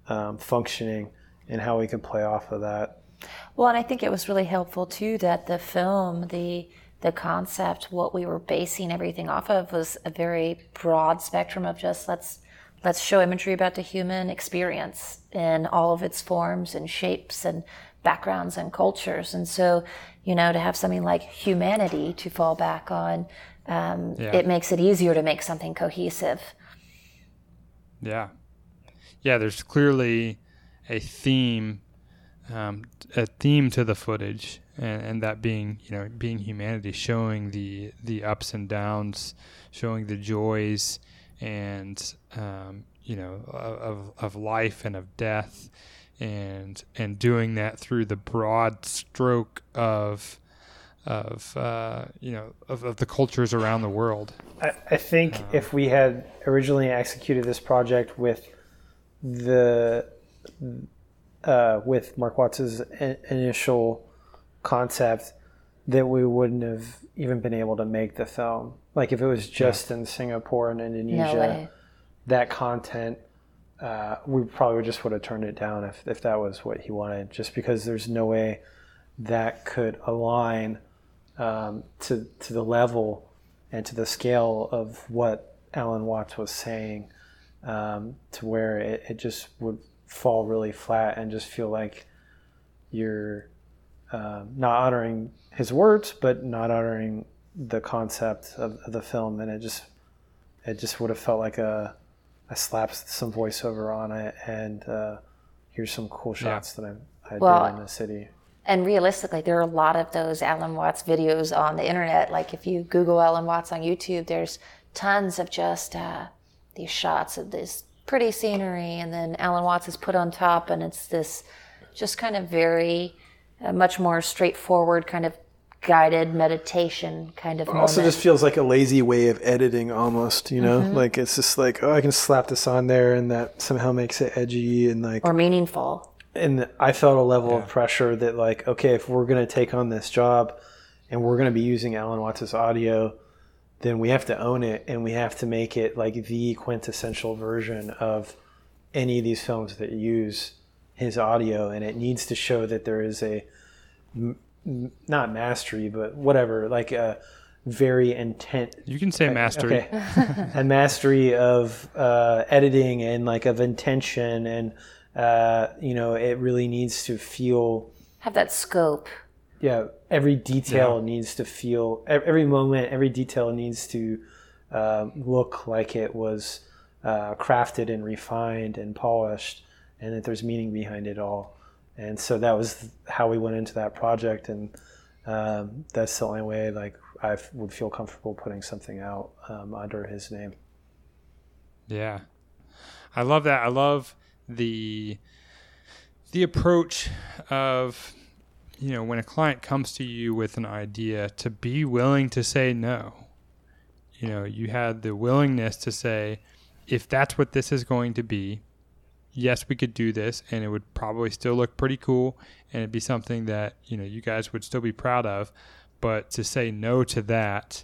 um, functioning and how we could play off of that. Well, and I think it was really helpful too that the film, the the concept, what we were basing everything off of was a very broad spectrum of just let's let's show imagery about the human experience in all of its forms and shapes and backgrounds and cultures. And so, you know, to have something like humanity to fall back on, um, Yeah. it makes it easier to make something cohesive. Yeah. Yeah, there's clearly a theme, um, a theme to the footage, and, and that being, you know, being humanity, showing the the ups and downs, showing the joys, and um, you know, of of life and of death, and and doing that through the broad stroke of of uh, you know of, of the cultures around the world. I, I think if we had originally executed this project with the uh, with Mark Watts's i- initial concept, that we wouldn't have even been able to make the film. Like if it was just in Singapore and Indonesia, No that content, uh, we probably just would have turned it down if, if that was what he wanted, just because there's no way that could align um, to, to the level and to the scale of what Alan Watts was saying, um, to where it, it just would fall really flat and just feel like you're um, not honoring his words, but not honoring the concept of, of the film, and it just it just would have felt like a I slapped some voiceover on it, and uh, here's some cool shots that I, I Well, did in the city. And realistically, there are a lot of those Alan Watts videos on the internet. Like if you Google Alan Watts on YouTube, there's tons of just uh, these shots of this pretty scenery, and then Alan Watts is put on top, and it's this just kind of very uh, much more straightforward kind of guided meditation kind of It also moment. just feels like a lazy way of editing almost you Mm-hmm. know like it's just like oh i can slap this on there and that somehow makes it edgy and like or meaningful. and i felt a level of pressure that like okay if we're going to take on this job and we're going to be using alan watts's audio then we have to own it and we have to make it like the quintessential version of any of these films that use his audio and it needs to show that there is a m- m- not mastery but whatever like a very intent You can say mastery. Okay. a mastery of uh, editing and like of intention, and uh, you know, it really needs to feel. Have that scope. Yeah, every detail needs to feel. Every moment, every detail needs to um, look like it was uh, crafted and refined and polished, and that there's meaning behind it all. And so that was how we went into that project, and um, that's the only way like I would feel comfortable putting something out um, under his name. Yeah. I love that. I love the the approach of you know, when a client comes to you with an idea to be willing to say no. You know, you had the willingness to say if that's what this is going to be, yes, we could do this and it would probably still look pretty cool and it'd be something that, you know, you guys would still be proud of, but to say no to that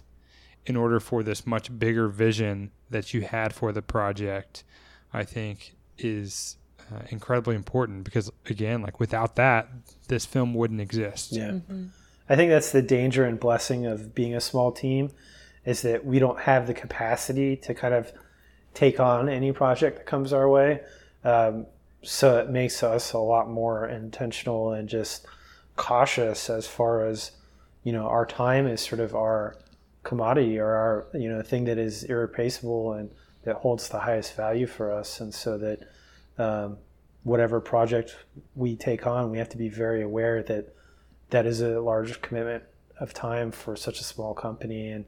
in order for this much bigger vision that you had for the project, I think is uh, incredibly important because again, like without that, this film wouldn't exist. Yeah. I think that's the danger and blessing of being a small team is that we don't have the capacity to kind of take on any project that comes our way. Um, so it makes us a lot more intentional and just cautious as far as, you know, our time is sort of our commodity or our, you know, thing that is irreplaceable and that holds the highest value for us. And so that um, whatever project we take on, we have to be very aware that that is a large commitment of time for such a small company and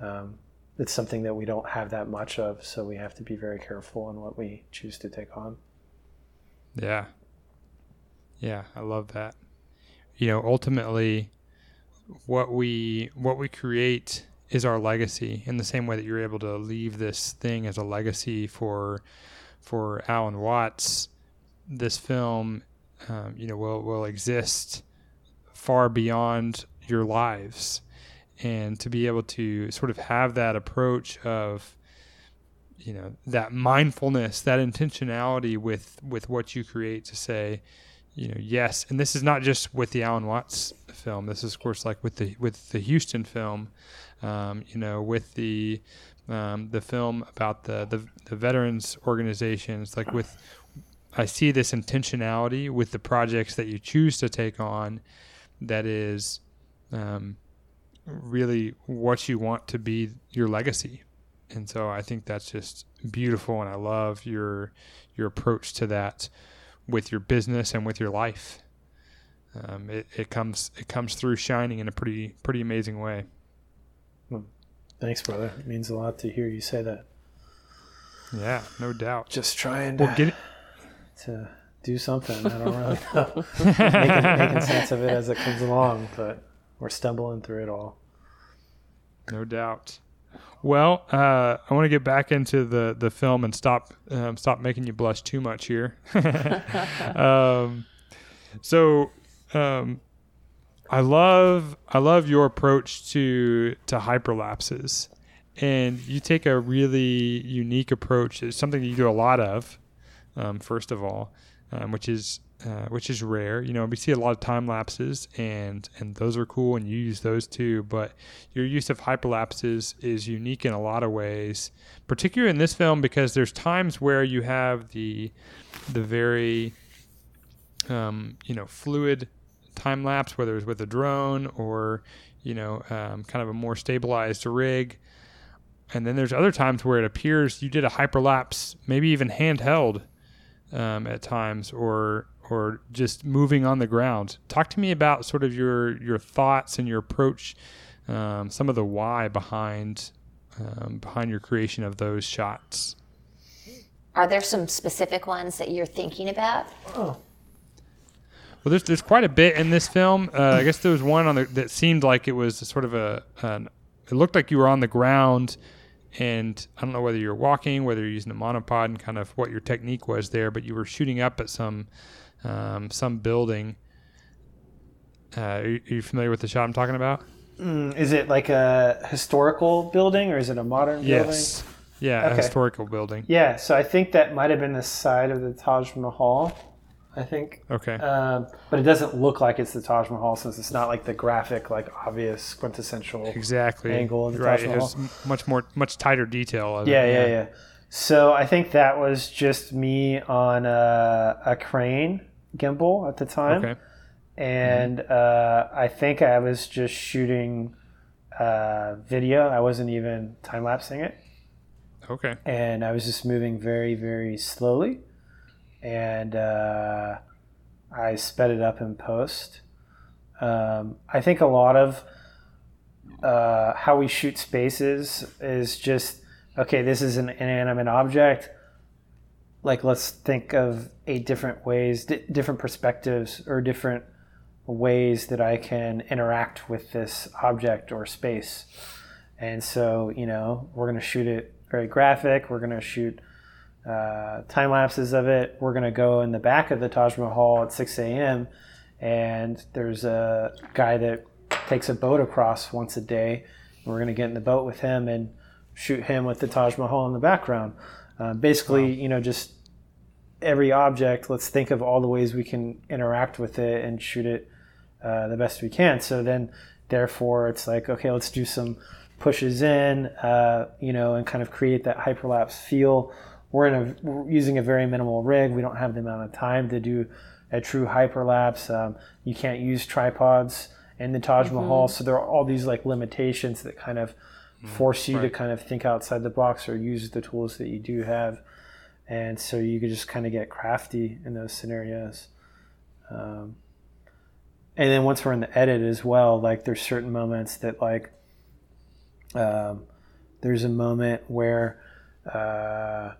um, it's something that we don't have that much of so we have to be very careful in what we choose to take on Yeah. Yeah, I love that. You know, ultimately what we what we create is our legacy in the same way that you're able to leave this thing as a legacy for for Alan Watts this film um, you know will will exist far beyond your lives and to be able to sort of have that approach of you know that mindfulness that intentionality with with what you create to say you know yes. And this is not just with the alan watts film. This is of course like with the with the houston film um, you know with the um, the film about the, the the veterans organizations like with i see this intentionality with the projects that you choose to take on that is um, really what you want to be your legacy. And so I think that's just beautiful, and I love your your approach to that with your business and with your life. Um, it, it comes it comes through shining in a pretty pretty amazing way. thanks brother. It means a lot to hear you say that. Yeah, no doubt. just trying to, Well, get to do something. I don't really know. Making, making sense of it as it comes along but we're stumbling through it all no doubt. Well, uh, I want to get back into the, the film and stop um, stop making you blush too much here. um, so, um, I love I love your approach to to hyperlapses, and you take a really unique approach. It's something that you do a lot of, um, first of all, um, which is uh, which is rare. You know, we see a lot of time lapses, and and those are cool, and you use those too. But your use of hyperlapses is unique in a lot of ways, particularly in this film because there's times where you have the the very um, you know fluid time lapse, whether it's with a drone or you know um, kind of a more stabilized rig. And then there's other times where it appears you did a hyperlapse, maybe even handheld um, at times, or or just moving on the ground. Talk to me about sort of your your thoughts and your approach, um, some of the why behind um, behind your creation of those shots. Are there some specific ones that you're thinking about? Well, there's there's quite a bit in this film. Uh, I guess there was one on the that seemed like it was sort of a an, it looked like you were on the ground, and I don't know whether you're walking, whether you're using a monopod, and kind of what your technique was there, but you were shooting up at some um, some building. Uh, are, you, are you familiar with the shot I'm talking about? Mm, is it like a historical building or is it a modern building? Yes. Yeah, a historical building. building yeah so i think that might have been the side of the taj mahal I think. Okay. Um, but it doesn't look like it's the Taj Mahal since it's not like the graphic, like obvious quintessential. exactly. angle of the right. Taj It has much more, much tighter detail. Yeah, it. yeah, yeah. So I think that was just me on a, a crane gimbal at the time, Okay. and uh, I think I was just shooting uh, video. I wasn't even time lapsing it. Okay. and I was just moving very, very slowly, and uh, I sped it up in post. Um, I think a lot of uh, how we shoot spaces is just okay. This is an inanimate object. Like let's think of eight different ways, di different perspectives, or different ways that I can interact with this object or space. And so, you know, we're going to shoot it very graphic. We're going to shoot uh, time lapses of it. We're going to go in the back of the Taj Mahal at 6 a.m. And there's a guy that takes a boat across once a day. We're going to get in the boat with him and shoot him with the Taj Mahal in the background. Uh, basically, you know, just every object, let's think of all the ways we can interact with it and shoot it uh, the best we can. So then, therefore, it's like, okay, let's do some pushes in, uh, you know, and kind of create that hyperlapse feel. We're in a we're using a very minimal rig. We don't have the amount of time to do a true hyperlapse. Um, you can't use tripods in the Taj Mahal, so there are all these like limitations that kind of force you to kind of think outside the box or use the tools that you do have. And so you could just kind of get crafty in those scenarios. Um, and then once we're in the edit as well, like there's certain moments that like um, there's a moment where uh,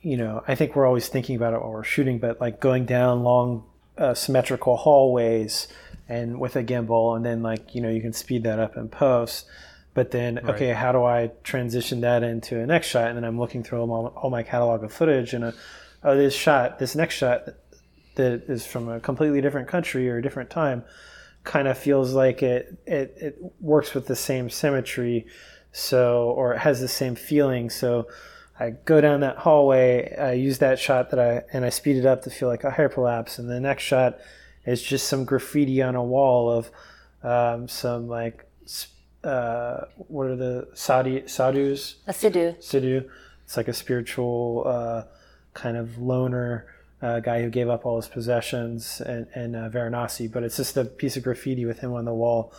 you know I think we're always thinking about it while we're shooting, but like going down long uh, symmetrical hallways and with a gimbal, and then like you know you can speed that up in post. But then, Right. okay, how do I transition that into a next shot? And then I'm looking through all my, all my catalog of footage, and uh oh, this shot, this next shot that is from a completely different country or a different time kind of feels like it, it it works with the same symmetry so or it has the same feeling so i go down that hallway i use that shot that i and i speed it up to feel like a hyperlapse and the next shot is just some graffiti on a wall of um, some like s- uh, what are the Saudi sadhus A sadhu. Sadhu. It's like a spiritual uh, kind of loner uh, guy who gave up all his possessions and, in uh, Varanasi. But it's just a piece of graffiti with him on the wall,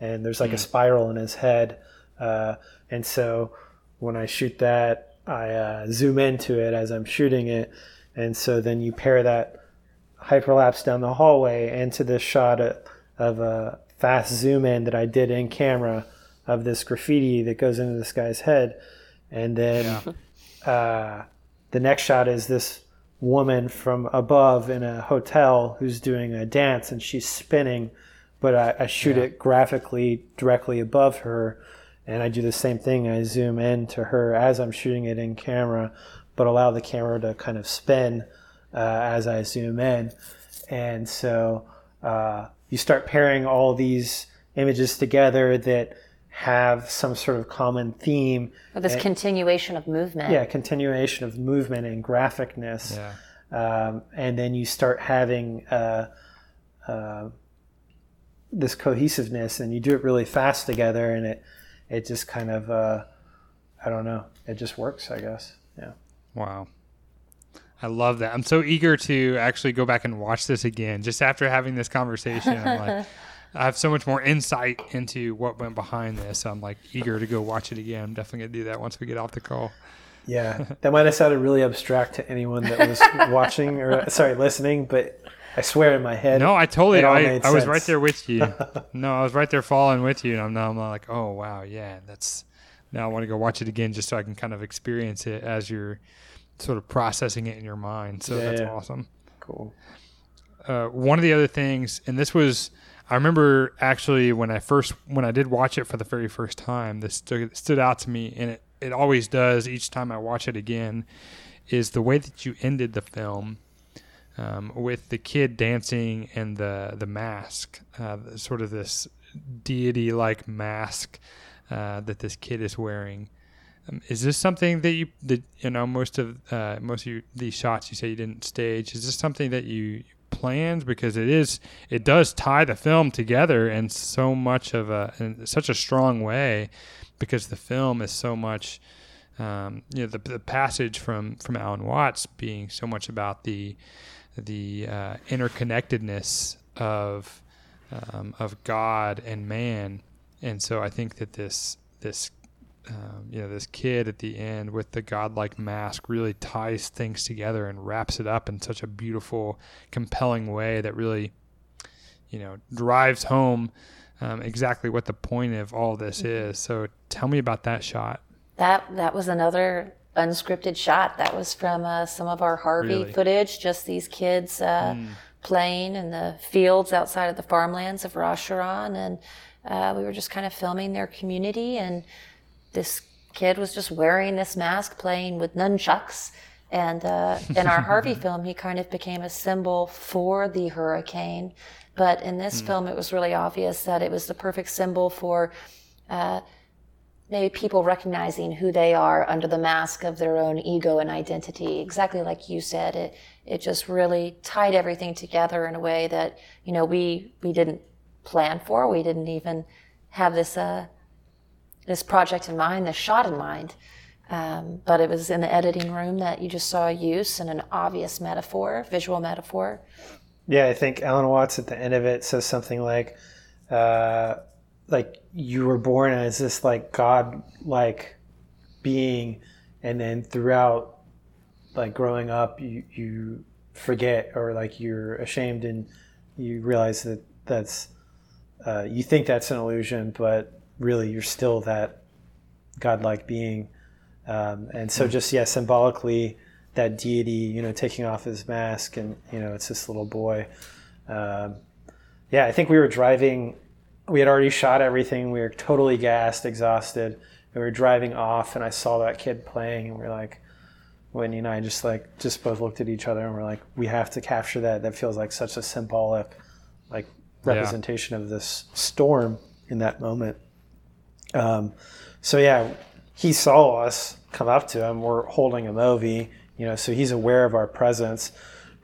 and there's like a spiral in his head. Uh, and so when I shoot that, I uh, zoom into it as I'm shooting it, and so then you pair that hyperlapse down the hallway into this shot of, of a fast zoom in that I did in camera of this graffiti that goes into this guy's head. And then uh, the next shot is this woman from above in a hotel who's doing a dance and she's spinning, but I, I shoot it graphically directly above her. And I do the same thing. I zoom in to her as I'm shooting it in camera, but allow the camera to kind of spin uh, as I zoom in. And so uh, you start pairing all these images together that have some sort of common theme. Or this continuation of movement. Yeah, continuation of movement and graphicness. Yeah. Um, and then you start having uh, uh, this cohesiveness, and you do it really fast together, and it it just kind of uh, I don't know, it just works, I guess. Yeah. Wow. I love that. I'm so eager to actually go back and watch this again. Just after having this conversation, I'm like, I have so much more insight into what went behind this. I'm like eager to go watch it again. I'm definitely gonna do that once we get off the call. Yeah, that might have sounded really abstract to anyone that was watching or sorry, listening, but I swear in my head. No, I totally. it all I, made I was sense. right there with you. no, I was right there following with you, and I'm now I'm like, oh wow, yeah, that's. Now I want to go watch it again just so I can kind of experience it as you're sort of processing it in your mind. So Yeah, that's yeah. awesome. Cool. uh, one of the other things, and this was, I remember actually when I first when I did watch it for the very first time, this stood, stood out to me, and it it always does each time I watch it again, is the way that you ended the film. Um, with the kid dancing and the the mask, uh, sort of this deity like mask uh, that this kid is wearing. Um, is this something that you that you know most of uh, most of you, these shots you say you didn't stage? Is this something that you planned because it is it does tie the film together in so much of a in such a strong way because the film is so much um, you know the, the passage from from Alan Watts being so much about the the uh, interconnectedness of um, of God and man, and so I think that this this um, you know this kid at the end with the godlike mask really ties things together and wraps it up in such a beautiful, compelling way that really you know drives home um, exactly what the point of all this mm-hmm. is. So tell me about that shot. That that was another unscripted shot. That was from uh, some of our Harvey really? footage. Just these kids uh, mm. playing in the fields outside of the farmlands of Rosharon, and uh, we were just kind of filming their community. And this kid was just wearing this mask, playing with nunchucks. And uh, in our Harvey film, he kind of became a symbol for the hurricane. But in this mm. film, it was really obvious that it was the perfect symbol for uh, maybe people recognizing who they are under the mask of their own ego and identity. Exactly like you said, it it just really tied everything together in a way that you know we we didn't plan for. We didn't even have this uh, this project in mind, this shot in mind. Um, but it was in the editing room that you just saw use and an obvious metaphor, visual metaphor. Yeah, I think Alan Watts at the end of it says something like. Uh, like you were born as this like god like being and then throughout like growing up you you forget or like you're ashamed and you realize that that's uh, you think that's an illusion but really you're still that godlike being um, and so hmm. just yeah symbolically that deity you know taking off his mask and you know it's this little boy um, yeah i think we were driving we had already shot everything. We were totally gassed, exhausted. and We were driving off, and I saw that kid playing, and we are like, Whitney and I just like just both looked at each other, and we're like, we have to capture that. That feels like such a symbolic, like representation yeah. of this storm in that moment. Um, so yeah, he saw us come up to him. We're holding a movie, you know, so he's aware of our presence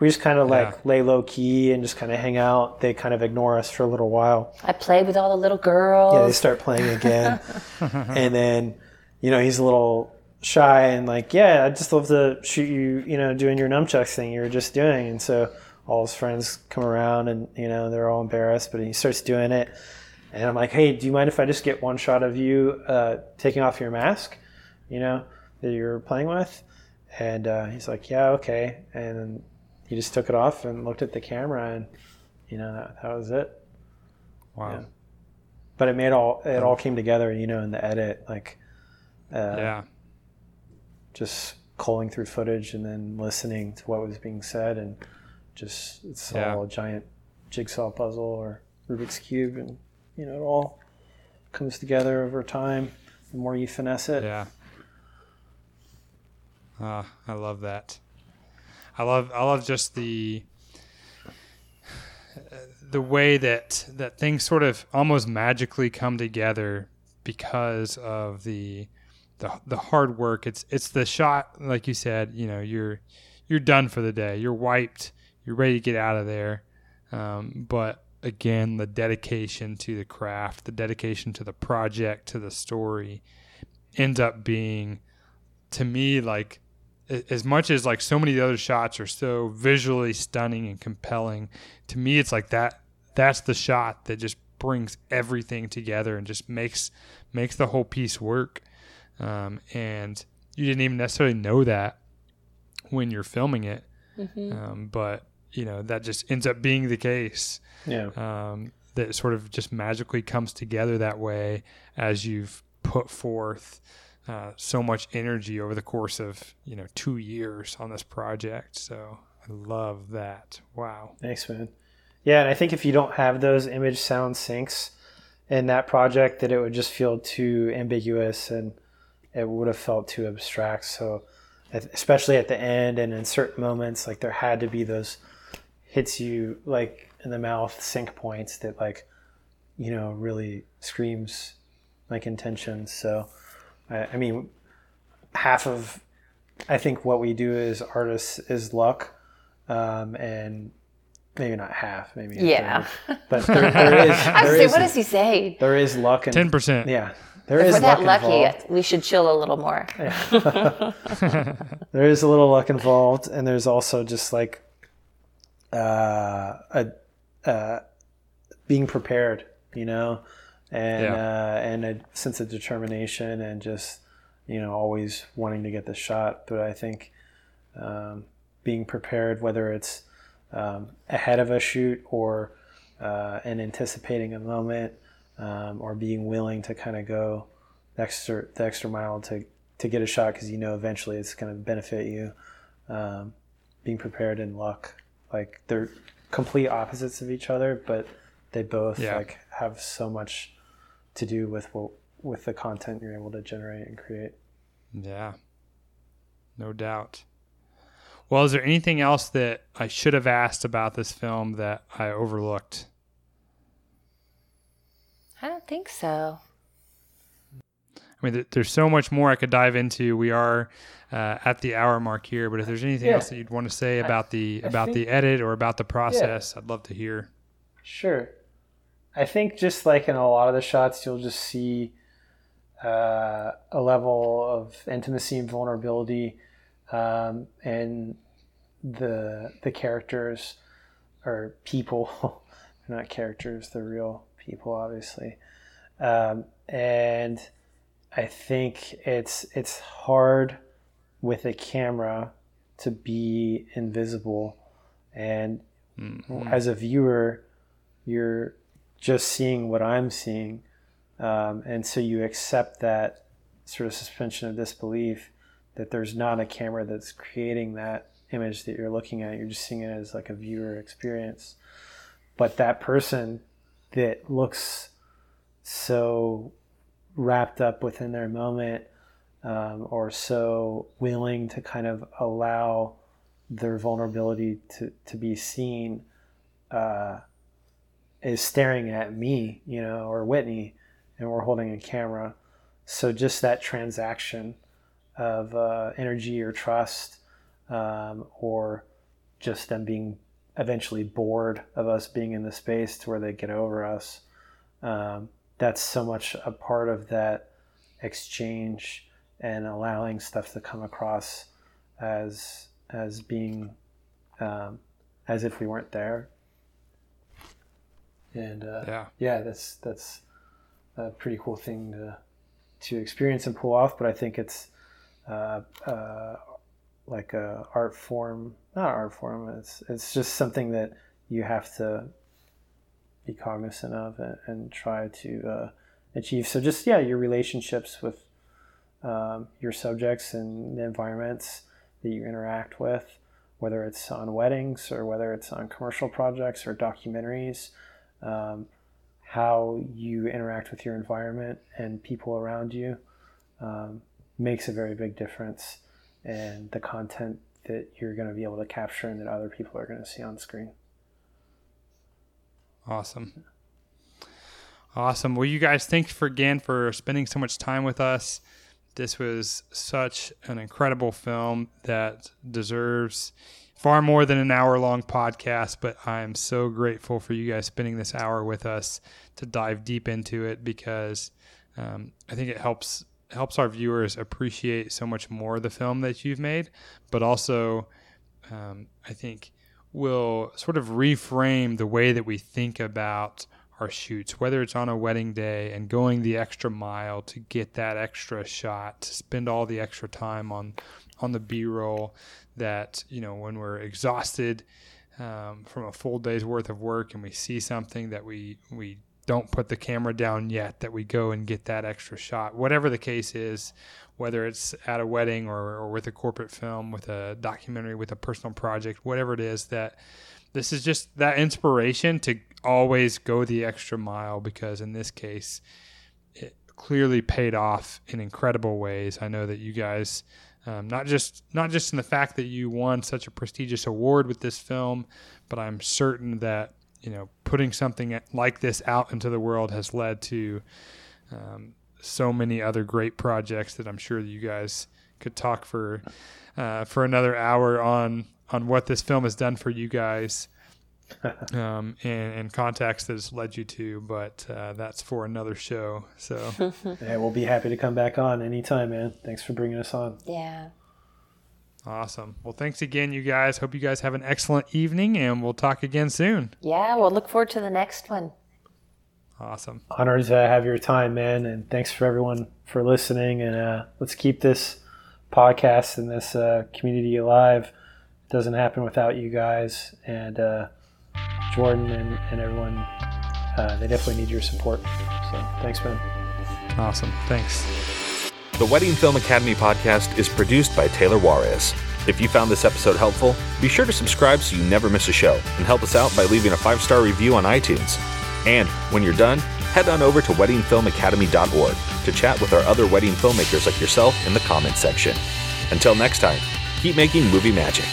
we just kind of like yeah. lay low key and just kind of hang out. They kind of ignore us for a little while. I played with all the little girls. Yeah, they start playing again. and then, you know, he's a little shy and like, yeah, I just love to shoot you, you know, doing your nunchucks thing you were just doing. And so all his friends come around and, you know, they're all embarrassed, but he starts doing it. And I'm like, hey, do you mind if I just get one shot of you uh, taking off your mask, you know, that you're playing with? And uh, he's like, yeah, okay. And he just took it off and looked at the camera, and you know that, that was it. Wow. Yeah. But it made all it all came together, you know, in the edit, like uh, yeah, just calling through footage and then listening to what was being said, and just it's yeah. all a giant jigsaw puzzle or Rubik's cube, and you know it all comes together over time. The more you finesse it, yeah. Ah, I love that. I love I love just the the way that that things sort of almost magically come together because of the the the hard work. It's it's the shot, like you said. You know, you're you're done for the day. You're wiped. You're ready to get out of there. Um, but again, the dedication to the craft, the dedication to the project, to the story, ends up being, to me, like as much as like so many of the other shots are so visually stunning and compelling, to me it's like that that's the shot that just brings everything together and just makes makes the whole piece work. Um, and you didn't even necessarily know that when you're filming it, mm-hmm. um, but you know that just ends up being the case. Yeah. Um, that sort of just magically comes together that way as you've put forth uh, so much energy over the course of you know two years on this project. So I love that. Wow. Thanks, man. Yeah, and I think if you don't have those image sound syncs in that project, that it would just feel too ambiguous and it would have felt too abstract. So, especially at the end and in certain moments, like there had to be those hits you like in the mouth sync points that like you know really screams like intention. So I, I mean, half of I think what we do as artists is luck, um, and maybe not half, maybe Yeah. third. But there, there is I was there saying, is what does he say? there is luck and Ten percent. yeah there If is we're that luck lucky, involved. we should chill a little more. There is a little luck involved, and there's also just like uh, a uh, being prepared, you know, and Yeah. uh, and a sense of determination, and just you know always wanting to get the shot. But I think um, being prepared, whether it's um, ahead of a shoot or uh, and anticipating a moment, um, or being willing to kind of go the extra the extra mile to to get a shot because you know eventually it's going to benefit you. Um, being prepared and luck, like they're complete opposites of each other, but they both Yeah. like have so much to do with what with the content you're able to generate and create. Yeah. No doubt. Well, is there anything else that I should have asked about this film that I overlooked? I don't think so. I mean, there's so much more I could dive into. We are uh, at the hour mark here, but if there's anything Yeah. else that you'd want to say about the I about the edit or about the process, I'd love to hear. Sure. I think just like in a lot of the shots, you'll just see uh, a level of intimacy and vulnerability, um, and the the characters or people, they're not characters, they're real people, obviously. Um, and I think it's it's hard with a camera to be invisible, and Mhm. as a viewer, you're just seeing what I'm seeing. Um, and so you accept that sort of suspension of disbelief that there's not a camera that's creating that image that you're looking at. You're just seeing it as like a viewer experience. But that person that looks so wrapped up within their moment um, or so willing to kind of allow their vulnerability to, to be seen uh, is staring at me, you know, or Whitney, and we're holding a camera. So just that transaction of uh, energy or trust, um, or just them being eventually bored of us being in the space to where they get over us. Um, that's so much a part of that exchange and allowing stuff to come across as as being um, as if we weren't there. And uh, Yeah. yeah, that's that's a pretty cool thing to to experience and pull off. But I think it's uh, uh, like a art form, not art form. It's it's just something that you have to be cognizant of and, and try to uh, achieve. So just yeah, your relationships with um, your subjects and the environments that you interact with, whether it's on weddings or whether it's on commercial projects or documentaries. Um, how you interact with your environment and people around you um, makes a very big difference in the content that you're going to be able to capture and that other people are going to see on screen. Awesome. Awesome. Well, you guys, thanks for again for spending so much time with us. This was such an incredible film that deserves far more than an hour long podcast, but I'm so grateful for you guys spending this hour with us to dive deep into it because um, I think it helps helps our viewers appreciate so much more the film that you've made, but also um, I think will sort of reframe the way that we think about our shoots, whether it's on a wedding day and going the extra mile to get that extra shot, to spend all the extra time on on the B-roll. That you know when we're exhausted um, from a full day's worth of work and we see something that we we don't put the camera down yet, that we go and get that extra shot. Whatever the case is, whether it's at a wedding or, or with a corporate film, with a documentary, with a personal project, whatever it is, that this is just that inspiration to always go the extra mile because in this case, it clearly paid off in incredible ways. I know that you guys. Um, not just not just in the fact that you won such a prestigious award with this film, but I'm certain that you know putting something like this out into the world has led to um, so many other great projects that I'm sure you guys could talk for uh, for another hour on on what this film has done for you guys um, and, and context that has led you to, but uh, that's for another show. So, yeah, we'll be happy to come back on anytime, man. Thanks for bringing us on. Yeah. Awesome. Well, thanks again, you guys. Hope you guys have an excellent evening, and we'll talk again soon. Yeah, we'll look forward to the next one. Awesome. Honored to have your time, man, and thanks for everyone for listening. And uh, let's keep this podcast and this uh, community alive. It doesn't happen without you guys, and uh, Jordan and, and everyone. Uh, they definitely need your support. So thanks, man. Awesome. Thanks. The Wedding Film Academy podcast is produced by Taylor Juarez. If you found this episode helpful, be sure to subscribe so you never miss a show and help us out by leaving a five star review on iTunes. And when you're done, head on over to weddingfilmacademy.org to chat with our other wedding filmmakers like yourself in the comments section. Until next time, keep making movie magic.